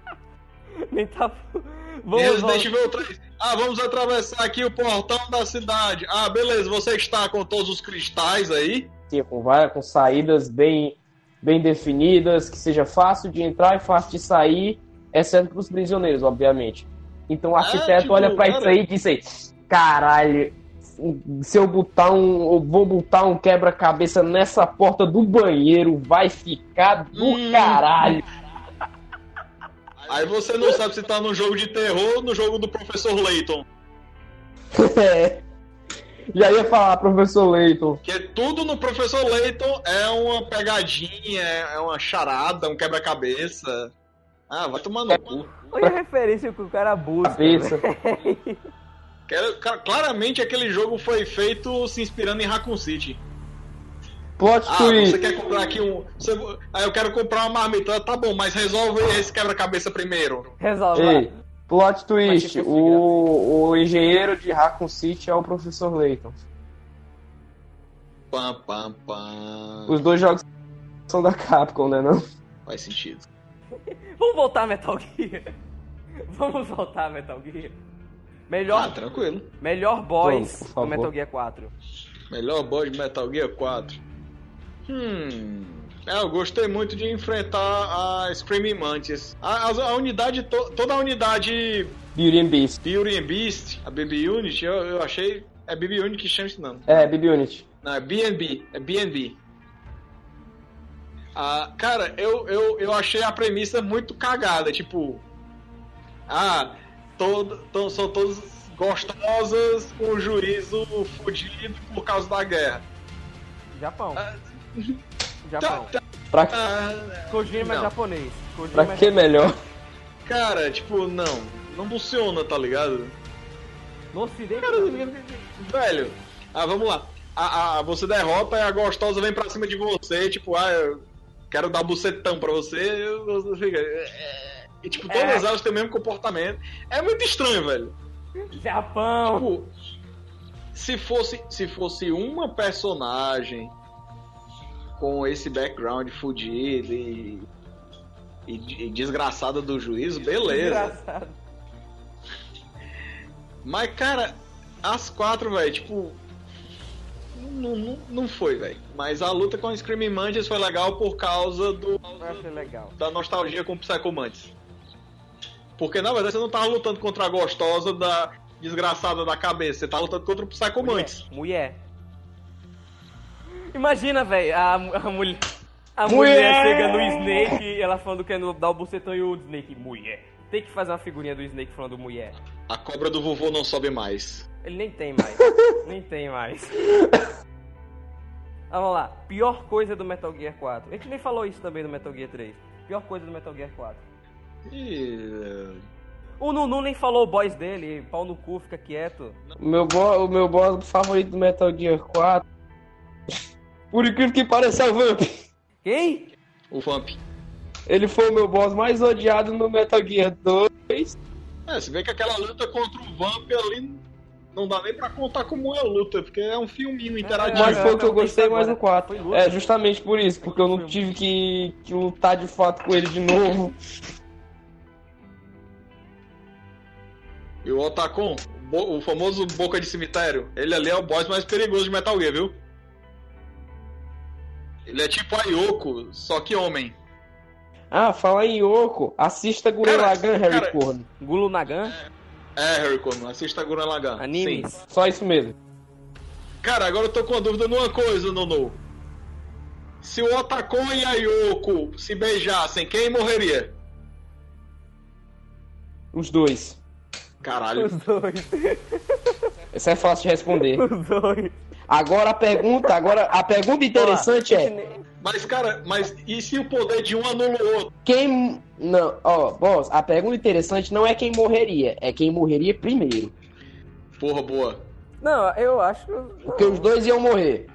Nem tá. E Vamos Resident. Evil 3. Ah, vamos atravessar aqui o portão da cidade. Ah, beleza, você está com todos os cristais aí? Sim, com, várias, com saídas bem, bem definidas, que seja fácil de entrar e fácil de sair, exceto para os prisioneiros, obviamente. Então o arquiteto tipo, olha para isso aí e diz aí, caralho, se eu botar um, eu vou botar um quebra-cabeça nessa porta do banheiro, vai ficar do Hum. caralho. Aí você não sabe se tá no jogo de terror ou no jogo do Professor Layton. É. Já ia falar, professor Leighton. Que tudo no Professor Layton é uma pegadinha, é uma charada, um quebra-cabeça. Ah, vai tomar no cu. Olha a referência que o cara busca. Cabeça. velho. Quero- ca- Claramente aquele jogo foi feito se inspirando em Raccoon City. Plot Ah, twist. você quer comprar aqui um. Você... Ah, eu quero comprar uma marmita. Tá bom, mas resolve esse quebra-cabeça primeiro. Resolve. Ei, plot twist. O, o engenheiro de Raccoon City é o professor Leighton. Pam, pam, pam. Os dois jogos são da Capcom, né não? Faz sentido. Vamos voltar a Metal Gear. Vamos voltar a Metal Gear. Melhor, Ah, tranquilo. melhor por do. Metal Gear 4. Melhor boss de Metal Gear 4. Hum. É, eu gostei muito de enfrentar a Screaming Mantis. A, a- a unidade, to- toda a unidade Beauty and Beast. Beauty and Beast, a BB Unit, eu, eu achei. É BB Unit que chama isso não. É, BB Unit. Não, é BNB. É BNB. Ah, cara, eu, eu, eu achei a premissa muito cagada. Tipo. Ah, todo, to- são todas gostosas com juízo fudido por causa da guerra. Japão. Ah, Japão. tá- Pra, ah, Kojima é japonês. Kojima pra é que melhor? cara, tipo, não. Não funciona, tá ligado? No ocidente. Cara, não. velho. Ah, vamos lá. A, a- você derrota e a gostosa vem pra cima de você, tipo, ah, eu quero dar bucetão pra você, e você fica. é, E tipo, todas É. elas têm o mesmo comportamento. É muito estranho, velho. Japão. Tipo, se fosse, se fosse uma personagem com esse background fudido e, e, e desgraçada do juízo, beleza. Engraçado. Mas, cara, as quatro, velho, tipo. Não, não, não foi, velho. Mas a luta com o Screaming Mantis foi legal por causa do, legal. da nostalgia com o Psycho Mantis. Porque na verdade você não tava lutando contra a gostosa da desgraçada da cabeça, você tava lutando contra o Psycho Mantis. Mulher. Mulher. Imagina, velho, a, a mulher. A mulher Mulher! chega no Snake e ela falando que é no, dar o bucetão e o Snake, mulher. Tem que fazer uma figurinha do Snake falando mulher. A cobra do vovô não sobe mais. Ele nem tem mais. nem tem mais. Ah, Vamos lá. Pior coisa do Metal Gear 4. A gente nem falou isso também do Metal Gear 3. Pior coisa do Metal Gear 4. E... O Nunu nem falou o boss dele. Pau no cu, fica quieto. O meu, bo- o meu boss favorito do Metal Gear 4. Por incrível que pareça, é o Vamp. Quem? O Vamp. Ele foi o meu boss mais odiado no Metal Gear 2. É, se vê que aquela luta contra o Vamp ali não dá nem pra contar como é a luta, porque é um filminho interativo. Mas É, foi o que eu gostei mais agora. 4. Foi luta. É, justamente por isso, porque eu não tive que, que lutar de fato com ele de novo. E o Otacon, o o famoso Boca de Cemitério, ele ali é o boss mais perigoso de Metal Gear, viu? Ele é tipo a Yoko, só que homem. Ah, falar em Yoko, assista Gurren Cara, Lagann, Harry Corno. Gulu Nagan? É, Harry Coleman, assista Gurren Lagann. Sim. Animes? Só isso mesmo. Cara, agora eu tô com uma dúvida numa coisa, Nono. Se o Otacon e a Yoko se beijassem, quem morreria? Os dois. Caralho. Os dois. Isso é fácil de responder. Os dois. Agora a pergunta, agora a pergunta interessante é Mas, cara, mas e se o poder de um anula o outro? quem não, ó, boss, a pergunta interessante não é quem morreria, é quem morreria primeiro, Porra, boa. Não, eu acho. porque os dois iam morrer.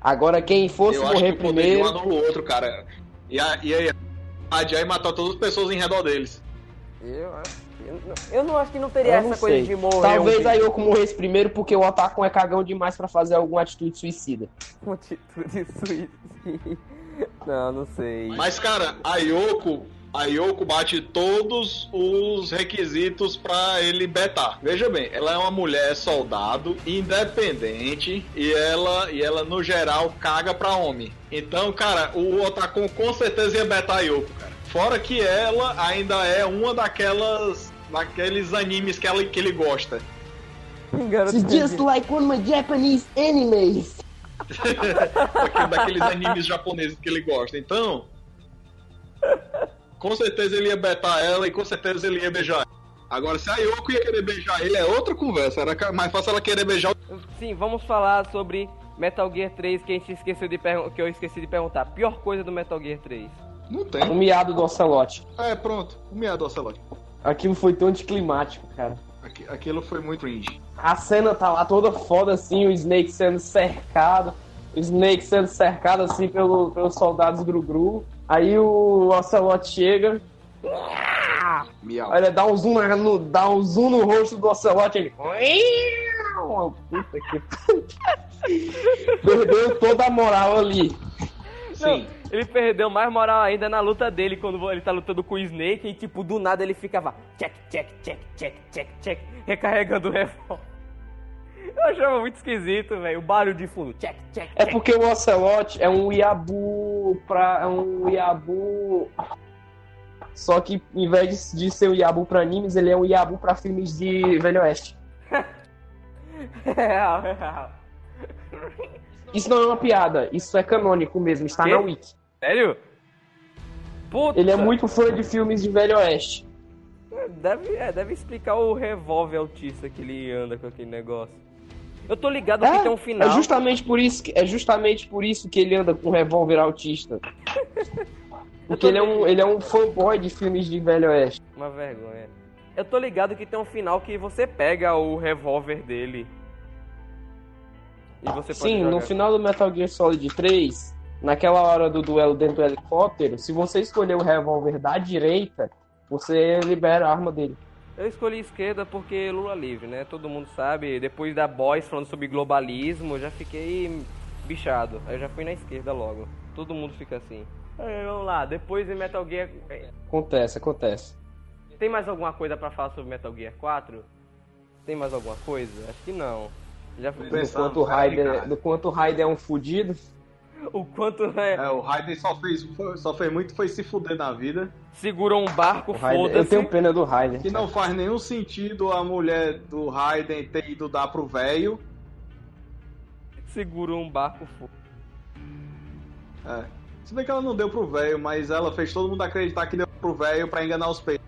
Agora quem fosse eu acho que morrer o poder de um primeiro, anula o outro, cara. E, a, e aí, adiar e matar todas as pessoas em redor deles. Eu acho. Eu não, não acho que não teria eu essa não coisa sei. de morrer. Talvez um a Yoko morresse primeiro porque o Otakon é cagão demais pra fazer alguma atitude suicida. uma atitude suicida. Não, não sei. Mas, cara, a Yoko, a Yoko bate todos os requisitos pra ele betar. Veja bem, ela é uma mulher soldado, independente, e ela, e ela no geral, caga pra homem. Então, cara, o Otakon com certeza ia betar a Yoko, cara. Fora que ela ainda é uma daquelas. Daqueles animes que, ela, que ele gosta. Garoto like one of my Japanese animes. Daquele- daqueles animes japoneses que ele gosta. Então. Com certeza ele ia betar ela e com certeza ele ia beijar. ela. Agora, se a Yoko ia querer beijar ele, é outra conversa. Era mais fácil ela querer beijar o. Sim, vamos falar sobre Metal Gear 3 que a gente esqueceu de que eu esqueci de perguntar. Pior coisa do Metal Gear 3. Não O tem. miado do Ocelote. É, pronto. O miado Ocelot. Aquilo foi tão anticlimático, cara. Aqui- Aquilo foi muito cringe. A cena tá lá toda foda assim, o Snake sendo cercado, o Snake sendo cercado assim pelo, pelos soldados Gru-Gru. Aí o Ocelot chega, Miau. aí ele dá um zoom, no, dá um zoom no rosto do Ocelot ele. Puta que Perdeu toda a moral ali. Sim. Ele perdeu mais moral ainda na luta dele quando ele tá lutando com o Snake e tipo do nada ele ficava check, check, check, check, check, check, recarregando o revólver. Eu achava muito esquisito, velho, o barulho de fundo. Check, check, É check. porque o Ocelot é um Yabu pra. É um Yabu. Só que em vez de, ser o Yabu pra animes, ele é um Yabu pra filmes de Velho Oeste. Real, real. Isso não é uma piada, isso é canônico mesmo, está Quê? na Wiki. Sério? Puta. Ele é muito fã de filmes de Velho Oeste. Deve, é, deve explicar o revólver autista que ele anda com aquele negócio. Eu tô ligado que tem um final. é justamente por isso que, é justamente por isso que ele anda com um revólver autista. Porque ele é, um, ele é um fanboy de filmes de Velho Oeste. Uma vergonha. Eu tô ligado que tem um final que você pega o revólver dele. E você pode Sim, no final do Metal Gear Solid 3, naquela hora do duelo dentro do helicóptero, se você escolher o revólver da direita, você libera a arma dele. Eu escolhi esquerda porque Lula livre, né? Todo mundo sabe. Depois da Boys falando sobre globalismo, eu já fiquei bichado. Aí eu já fui na esquerda logo. Todo mundo fica assim. Aí, vamos lá, depois de Metal Gear. Acontece, acontece. Tem mais alguma coisa pra falar sobre Metal Gear 4? Tem mais alguma coisa? Acho que não. Já fui... Do quanto Raiden, do quanto o Raiden é um fudido. O quanto é, É, o Raiden só fez, só fez muito foi se fuder na vida. segurou um barco, Raiden- eu foda-se. tenho pena do Raiden. Que não faz nenhum sentido a mulher do Raiden ter ido dar pro velho. Segurou um barco, foda É. Se bem que ela não deu pro velho, mas ela fez todo mundo acreditar que deu pro velho pra enganar os peitos.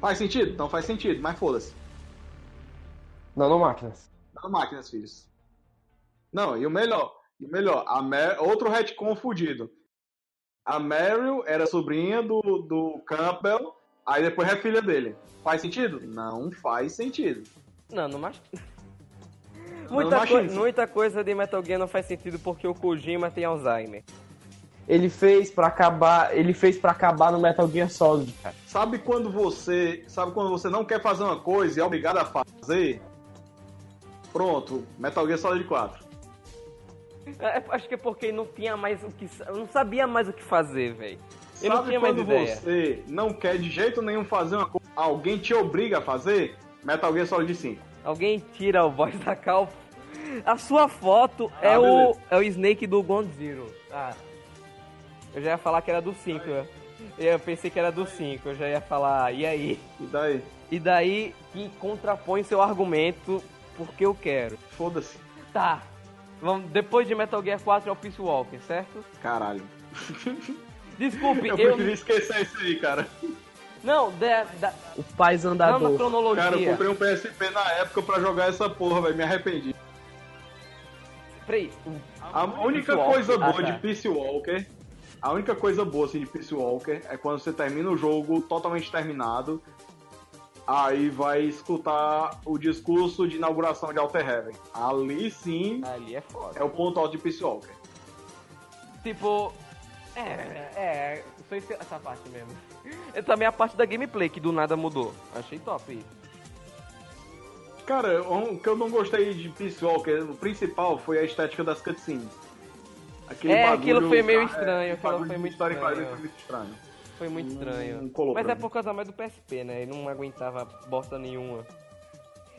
Faz sentido? Não faz sentido, mas foda-se. Nanomáquinas. Nanomáquinas, filhos. Não, e o melhor, e o melhor, a Mar... outro retcon fudido. A Meryl era sobrinha do, do Campbell, aí depois é filha dele. Faz sentido? Não faz sentido. Não, não mais. Muita, Não machista. muita coisa de Metal Gear não faz sentido porque o Kojima tem Alzheimer. Ele fez pra acabar. Ele fez para acabar no Metal Gear Solid, cara. Sabe quando você, sabe quando você não quer fazer uma coisa e é obrigado a fazer? Pronto, Metal Gear Solid 4. É, acho que é porque não tinha mais o que. Eu não sabia mais o que fazer, velho. Eu não Sabe tinha mais quando ideia. você não quer de jeito nenhum fazer uma coisa, alguém te obriga a fazer? Metal Gear Solid 5. Alguém tira o voz da cal. A sua foto é, Ah, o, beleza. é o Snake do Gone Zero. Ah. Eu já ia falar que era do 5. Eu, eu pensei que era do 5. Eu já ia falar, e aí? E daí? E daí que contrapõe seu argumento porque eu quero. Foda-se. Tá. Vamos, depois de Metal Gear 4 é o Peace Walker, certo? Caralho. Desculpe, Eu eu. preferi esquecer isso aí, cara. Não, da, da, O Pais não na Andador. cronologia. Cara, eu comprei um PSP na época pra jogar essa porra, velho. Me arrependi. Peraí. o- A única Peace Walker. coisa boa Ah, tá. de Peace Walker, a única coisa boa assim, de Peace Walker é quando você termina o jogo totalmente terminado, aí vai escutar o discurso de inauguração de Alter Heaven. Ali sim Ali é foda. é o ponto alto de Peace Walker. Tipo. É, é. Só essa parte mesmo. E também a parte da gameplay, que do nada mudou. Achei top isso. Cara, o que eu não gostei de Peace Walker, o principal foi a estética das cutscenes. Aquele É, bagulho, aquilo foi meio é, estranho, aquele aquilo foi muito estranho. foi muito estranho. Foi muito estranho. Mas é por causa mais do PSP, né? Ele não aguentava bosta nenhuma.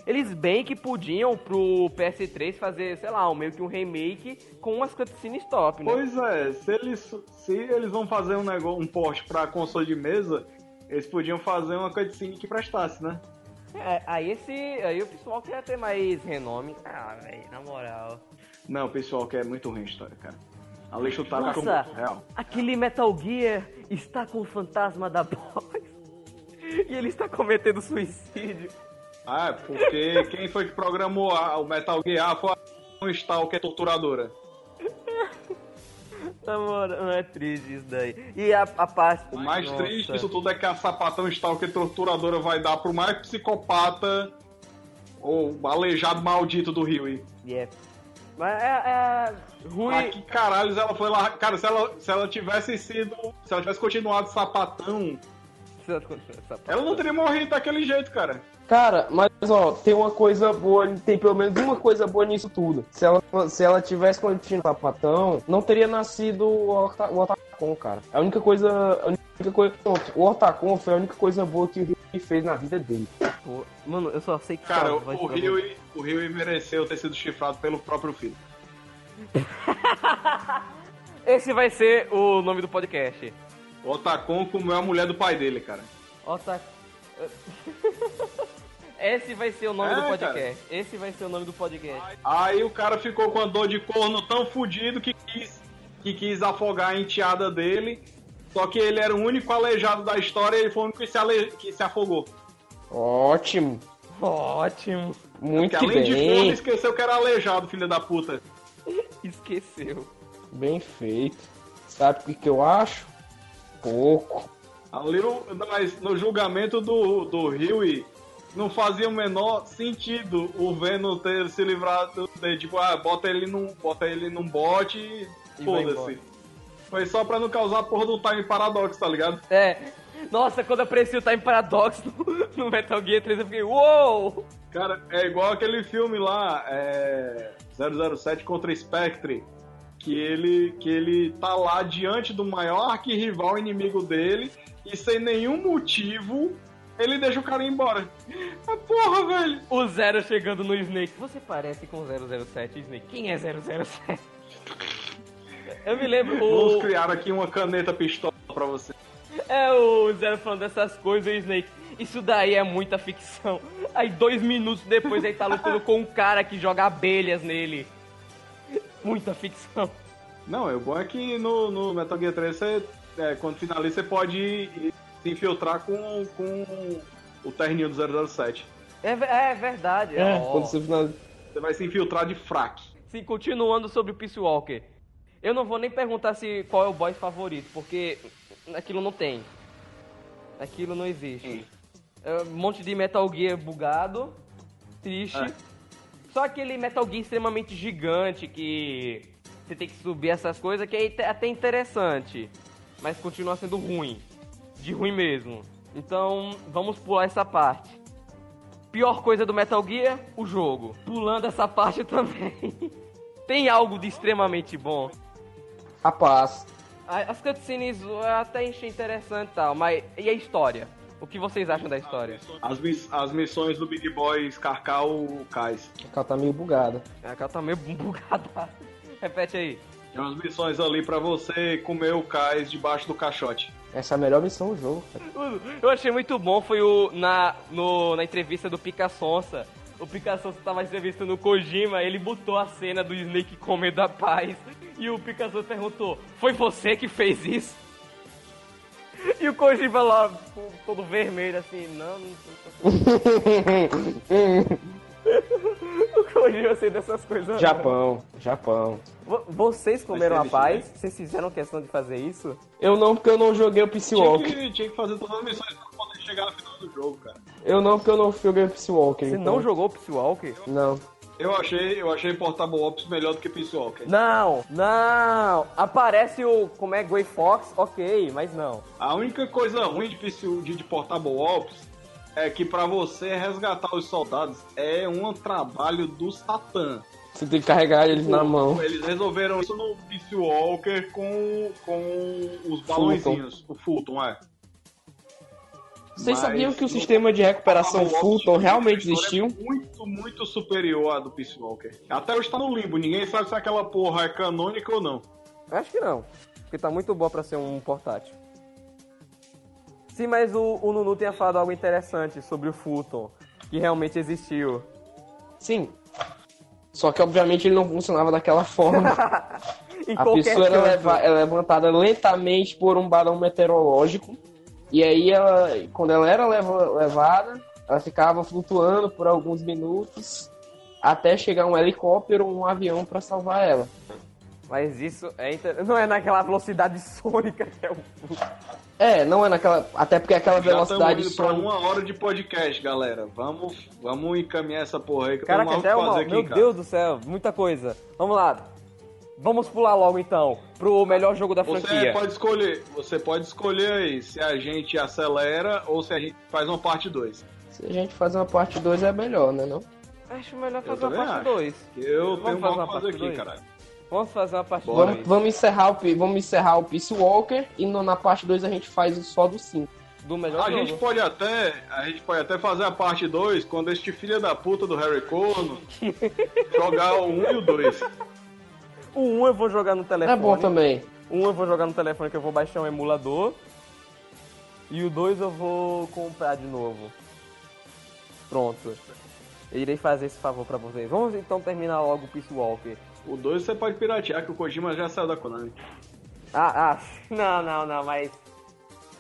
Eles bem que podiam pro PS3 fazer, sei lá, um- meio que um remake com umas cutscenes top, né? Pois é, se eles, se eles vão fazer um negócio, um port pra console de mesa, eles podiam fazer uma cutscene que prestasse, né? É, aí esse. Aí o pessoal quer ter mais renome. Ah, velho, na moral. Não, pessoal, que é muito ruim a história, cara. A lei chutada ficou Nossa, muito real. aquele Metal Gear está com o fantasma da Boys. E ele está cometendo suicídio. Ah, é porque quem foi que programou a- o Metal Gear foi a Stalker torturadora. Na moral, não é triste isso daí. E a, a parte. O mais Nossa. triste disso tudo é que a sapatão Stalker torturadora vai dar pro mais psicopata ou aleijado maldito do Rio. E Yeah. Mas é. é Rui. Mas que caralhos ela foi lá. Cara, se ela, se ela tivesse sido. Se ela tivesse continuado sapatão, ela não teria morrido daquele jeito, cara. Cara, mas ó, tem uma coisa boa, tem pelo menos uma coisa boa nisso tudo. Se ela, se ela tivesse continuado sapatão, não teria nascido o, Ota- o Otacon, cara. A única coisa. A única coisa. Pronto, o Otacon foi a única coisa boa que o Rio fez na vida dele. Pô, Mano, eu só sei que Cara, o, o Rio, o Rio mereceu ter sido chifrado pelo próprio filho. Esse vai ser o nome do podcast. O Otacon comeu a mulher do pai dele, cara. Ota... Esse vai ser o nome É, do cara. podcast. Esse vai ser o nome do podcast. Aí o cara ficou com a dor de corno tão fudido que quis, que quis afogar a enteada dele. Só que ele era o único aleijado da história e ele foi o único que se, ale... que se afogou. Ótimo. Ótimo. Muito Porque além de bem. foda, esqueceu que era aleijado, filho da puta. Esqueceu. Bem feito. Sabe o que, que eu acho? Pouco. Ali mas no julgamento do, do Huey, não fazia o menor sentido o Venom ter se livrado de, tipo, ah, bota ele num, bota ele num bote e foda-se. Foi só pra não causar a porra do time paradoxo, tá ligado? É. Nossa, quando apareceu o Time Paradox no, no Metal Gear 3, eu fiquei, uou! Cara, é igual aquele filme lá, é, 007 contra Spectre, que ele, que ele tá lá diante do maior arquirrival inimigo dele e sem nenhum motivo ele deixa o cara ir embora. Ah, porra, velho! O Zero chegando no Snake. Você parece com o 007, Snake. Quem é 007? Eu me lembro, Vamos o, criar aqui uma caneta pistola pra você. é o Zero falando dessas coisas o Snake. Isso daí é muita ficção. Aí dois minutos depois ele tá lutando com um cara que joga abelhas nele. Muita ficção. Não, é o bom é que no, no Metal Gear 3, você, é, quando finaliza, você pode se infiltrar com, com o terninho do 007. É, é verdade. É, ó. quando você. Você vai se infiltrar de fraque. Sim, continuando sobre o Peace Walker. Eu não vou nem perguntar se qual é o boss favorito, porque aquilo não tem. Aquilo não existe. É um monte de Metal Gear bugado, triste. É. Só aquele Metal Gear extremamente gigante que você tem que subir essas coisas que é até- interessante, mas continua sendo ruim. De ruim mesmo. Então, vamos pular essa parte. Pior coisa do Metal Gear, o jogo. Pulando essa parte também. Tem algo de extremamente bom. Rapaz, As cutscenes eu até achei interessante e tal, mas e a história? O que vocês acham da história? As, miss- as missões do Big Boy escarcar o Kais. o cara tá meio bugado. A cara tá meio bugada. Repete aí. Tem umas missões ali pra você comer o Kais debaixo do caixote. Essa é a melhor missão do jogo. cara. Eu achei muito bom, foi o na, no, na entrevista do Pica Sonsa. O Pica Sonsa tava entrevistando o Kojima, ele botou a cena do Snake comendo a paz. E o Pica Sonsa perguntou, foi você que fez isso? E o Kojima lá, todo vermelho, assim, não, não O Kojima sei dessas coisas. não. Japão, Japão. Vo- Vocês comeram a paz? Vocês fizeram questão de fazer isso? Eu não, porque eu não joguei o Tinha Walker. que, tinha que fazer todas as missões pra poder chegar no final do jogo, cara. Eu não, porque eu não joguei o Peace Walker. Você então- não jogou Peace Walker? Não. Eu achei, eu achei Portable Ops melhor do que Peace Walker. Não, não. Aparece o. Como é Grey Fox? Ok, mas não. A única coisa ruim de, Peace, de, de Portable Ops é que pra você resgatar os soldados é um trabalho do Satã. Você tem que carregar eles na mão. Eles resolveram isso no Peace Walker com, com os balãozinhos, o Fulton, é. Vocês Mas sabiam que o sistema de recuperação Fulton realmente história existiu? É muito, muito superior à do Peace Walker. Até hoje tá no limbo, ninguém sabe se aquela porra é canônica ou não. Acho que não. Porque tá muito boa pra ser um portátil. Sim, mas o, o Nunu tinha falado algo interessante sobre o Fulton. Que realmente existiu. Sim. Só que obviamente ele não funcionava daquela forma. Em A pessoa era, leva- é levantada lentamente por um balão meteorológico. E aí ela, quando ela era leva- levada, ela ficava flutuando por alguns minutos até chegar um helicóptero ou um avião pra salvar ela. Mas isso é inter... não é naquela velocidade sônica que é o. É, não é naquela. Até porque aquela Já estamos velocidade indo uma hora de podcast, galera. Vamos, vamos encaminhar essa porra aí que Caraca, eu até tenho algo uma... fazer Meu aqui, cara. Deus do céu, muita coisa. Vamos lá. Vamos pular logo então pro melhor jogo da Você franquia. pode escolher, você pode escolher aí se a gente acelera ou se a gente faz uma parte 2. Se a gente fazer uma parte 2 é melhor, né? Não? Acho melhor fazer uma parte acho. 2. Eu Vamos tenho fazer uma fazer parte aqui, dois? caralho. Vamos fazer uma parte Bora. 2. Vamos, vamos encerrar o, vamos encerrar o Peace Walker e no- na parte 2 a gente faz o só do 5. Do melhor A jogo. gente pode até, a gente pode até fazer a parte 2 quando este filho da puta do Harry Cono jogar o 1 um e o 2. O 1 eu vou jogar no telefone. É bom também. Um eu vou jogar no telefone que eu vou baixar um emulador. E o 2 eu vou comprar de novo. Pronto. Eu irei fazer esse favor pra vocês. Vamos então terminar logo o Peace Walker. O 2 você pode piratear, que o Kojima já saiu da Konami. Ah, ah, não, não, não, mas.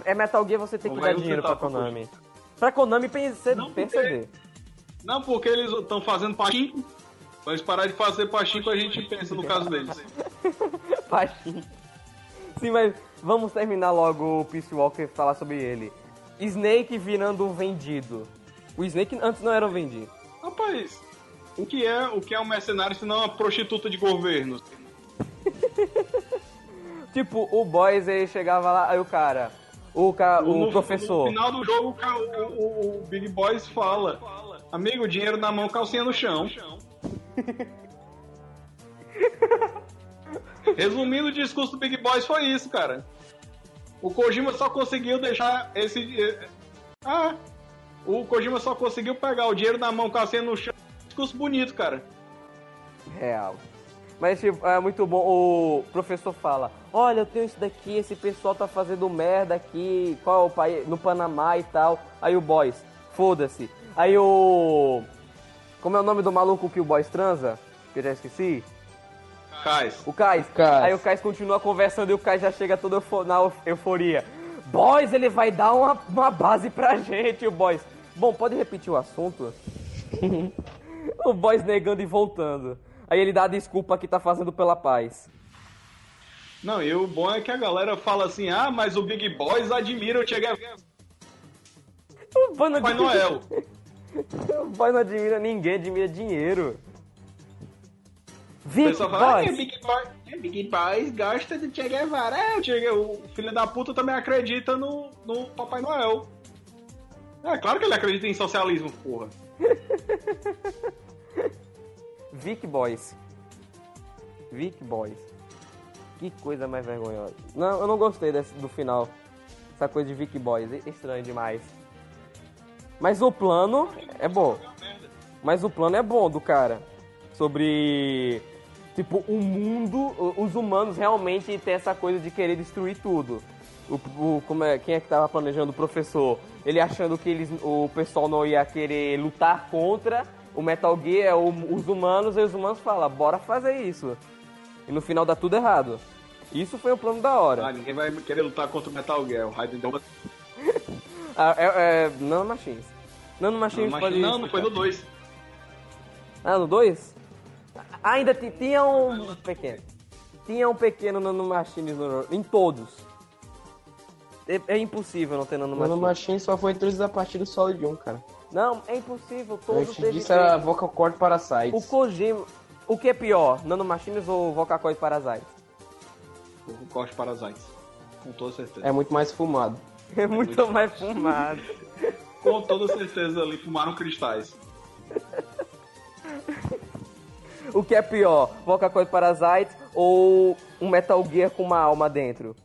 É Metal Gear você tem que dar dinheiro pra Konami. Pra Konami perce- Não, porque- perceber. Não, porque eles estão fazendo pachinko. Eles parar de fazer pachinko, a gente pensa no caso deles. Baixinho. Sim, mas vamos terminar logo o Peace Walker falar sobre ele. Snake virando um vendido. O Snake antes não era um vendido. Rapaz, o que é, o que é um mercenário se não uma prostituta de governo? Tipo, o Boys ele chegava lá, aí o cara, o, ca... o No- professor. No final do jogo, o- o- o Big Boys fala: Amigo, dinheiro na mão, calcinha no chão. Resumindo, o discurso do Big Boys foi isso, cara. O Kojima só conseguiu deixar esse. eh, Ah, o Kojima só conseguiu pegar o dinheiro na mão, calcinha no chão. Discurso bonito, cara. Real. Mas tipo, é muito bom. O professor fala: Olha, eu tenho isso daqui, esse pessoal tá fazendo merda aqui, qual é o país? No Panamá e tal. Aí o Boys, foda-se. Aí o. Como é o nome do maluco que o Boys transa? Que eu já esqueci? Cais. O Kais. Kais. Aí o Kais continua conversando e o Kais já chega todo eufo- na euf- euforia. Boys, ele vai dar uma, uma base pra gente, o Boys. Bom, pode repetir o assunto? o Boys negando e voltando. Aí ele dá a desculpa que tá fazendo pela paz. Não, e o bom é que a galera fala assim, ah, mas o Big Boys admira o Che Guevara. O Papai admira- Noel. O Boys não admira ninguém, admira dinheiro. O Vic, pessoal fala, ah, Boys. Big Boy, é, Big gosta do Che Guevara. É, o, che, o filho da puta também acredita no, no Papai Noel. É claro que ele acredita em socialismo, porra. Vic Boys. Vic Boys. Que coisa mais vergonhosa. Não, eu não gostei desse, do final. Essa coisa de Vic Boys. é Estranho demais. Mas o plano é bom. Mas o plano é bom do cara. Sobre. Tipo, o mundo. Os humanos realmente têm essa coisa de querer destruir tudo. O, o- como é, quem é que tava planejando? O professor. Ele achando que eles, o pessoal não ia querer lutar contra o Metal Gear, é o- os humanos, e os humanos falam, bora fazer isso. E no final dá tudo errado. Isso foi o plano da hora. Ah, ninguém vai querer lutar contra o Metal Gear. O Raiden deu uma... Ah, é, é, Nano Machines. Nano Machines Não, pode não, não foi no 2. Ah, no 2? Ainda ti- tinha um pequeno. Tinha um pequeno Nano Machines no, em todos. É, é impossível não ter Nano Machines. Machine só foi introduzido a partir do Solid 1, cara. Não, é impossível. Todos Antes disso era Vocal Cord Parasites. O Kojima... O que é pior? Nano Machines ou Vocacoid Parasite? O Corte Parasites. Com toda certeza. É muito mais fumado. É muito mais fumado. Com toda certeza ali fumaram cristais. O que é pior? Vocacoid Parasite ou um Metal Gear com uma alma dentro?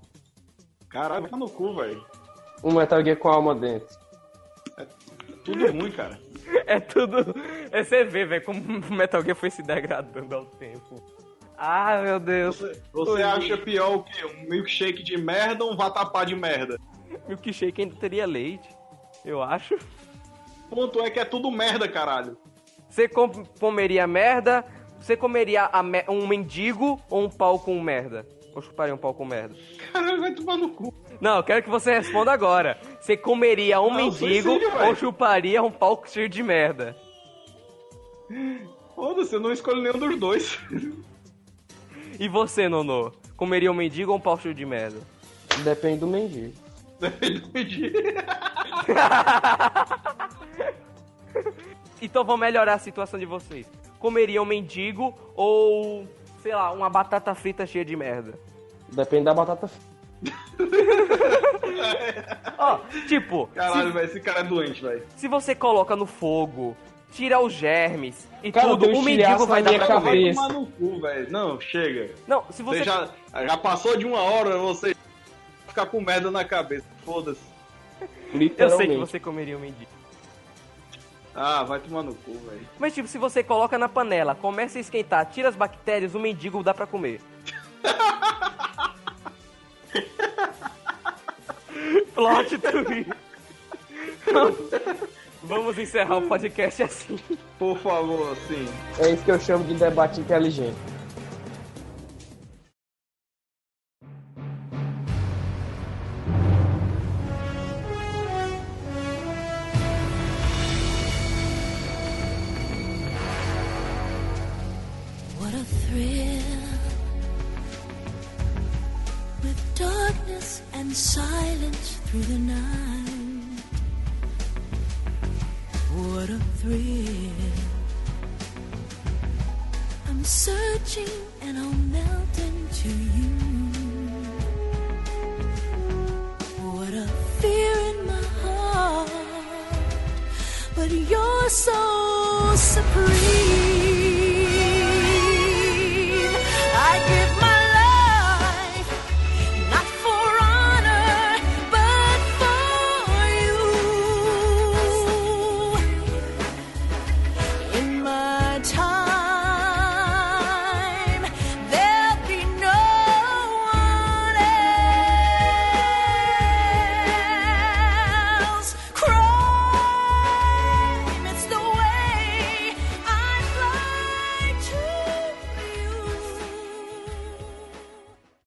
Caralho, tá no cu, velho. Um Metal Gear com alma dentro. Tudo ruim, cara. É tudo. É você vê, velho, como o Metal Gear foi se degradando ao tempo. Ah, meu Deus. Você, você acha pior o quê? Um milkshake de merda ou um vatapá de merda? Milkshake ainda teria leite, eu acho. O ponto é que é tudo merda, caralho. Você com- comeria merda? Você comeria a me- um mendigo ou um pau com merda? Ou chuparia um pau com merda? Caralho, vai tomar no cu. Não, eu quero que você responda agora. Você comeria um Não, mendigo suicídio, ou chuparia um pau cheio de merda? Foda-se, eu não escolho nenhum dos dois. E você, Nonô? Comeria um mendigo ou um pau cheio de merda? Depende do mendigo. Depende do dia. Então vamos melhorar a situação de vocês. Comeria um mendigo ou, sei lá, uma batata frita cheia de merda? Depende da batata frita. Ó, tipo, Caralho, se, velho, esse cara é doente, velho. se você coloca no fogo, tira os germes e Cara, tudo, o mendigo vai na dar minha pra Vai cabeça. tomar no cu, velho. Não, chega. Não, se você... Você já, já passou de uma hora, você ficar com merda na cabeça. Foda-se. Eu sei que você comeria um mendigo. Ah, vai tomar no cu, velho. Mas tipo, se você coloca na panela, começa a esquentar, tira as bactérias, o mendigo dá pra comer. Plot twist. Vamos encerrar o podcast assim. Por favor, assim. É isso que eu chamo de debate inteligente.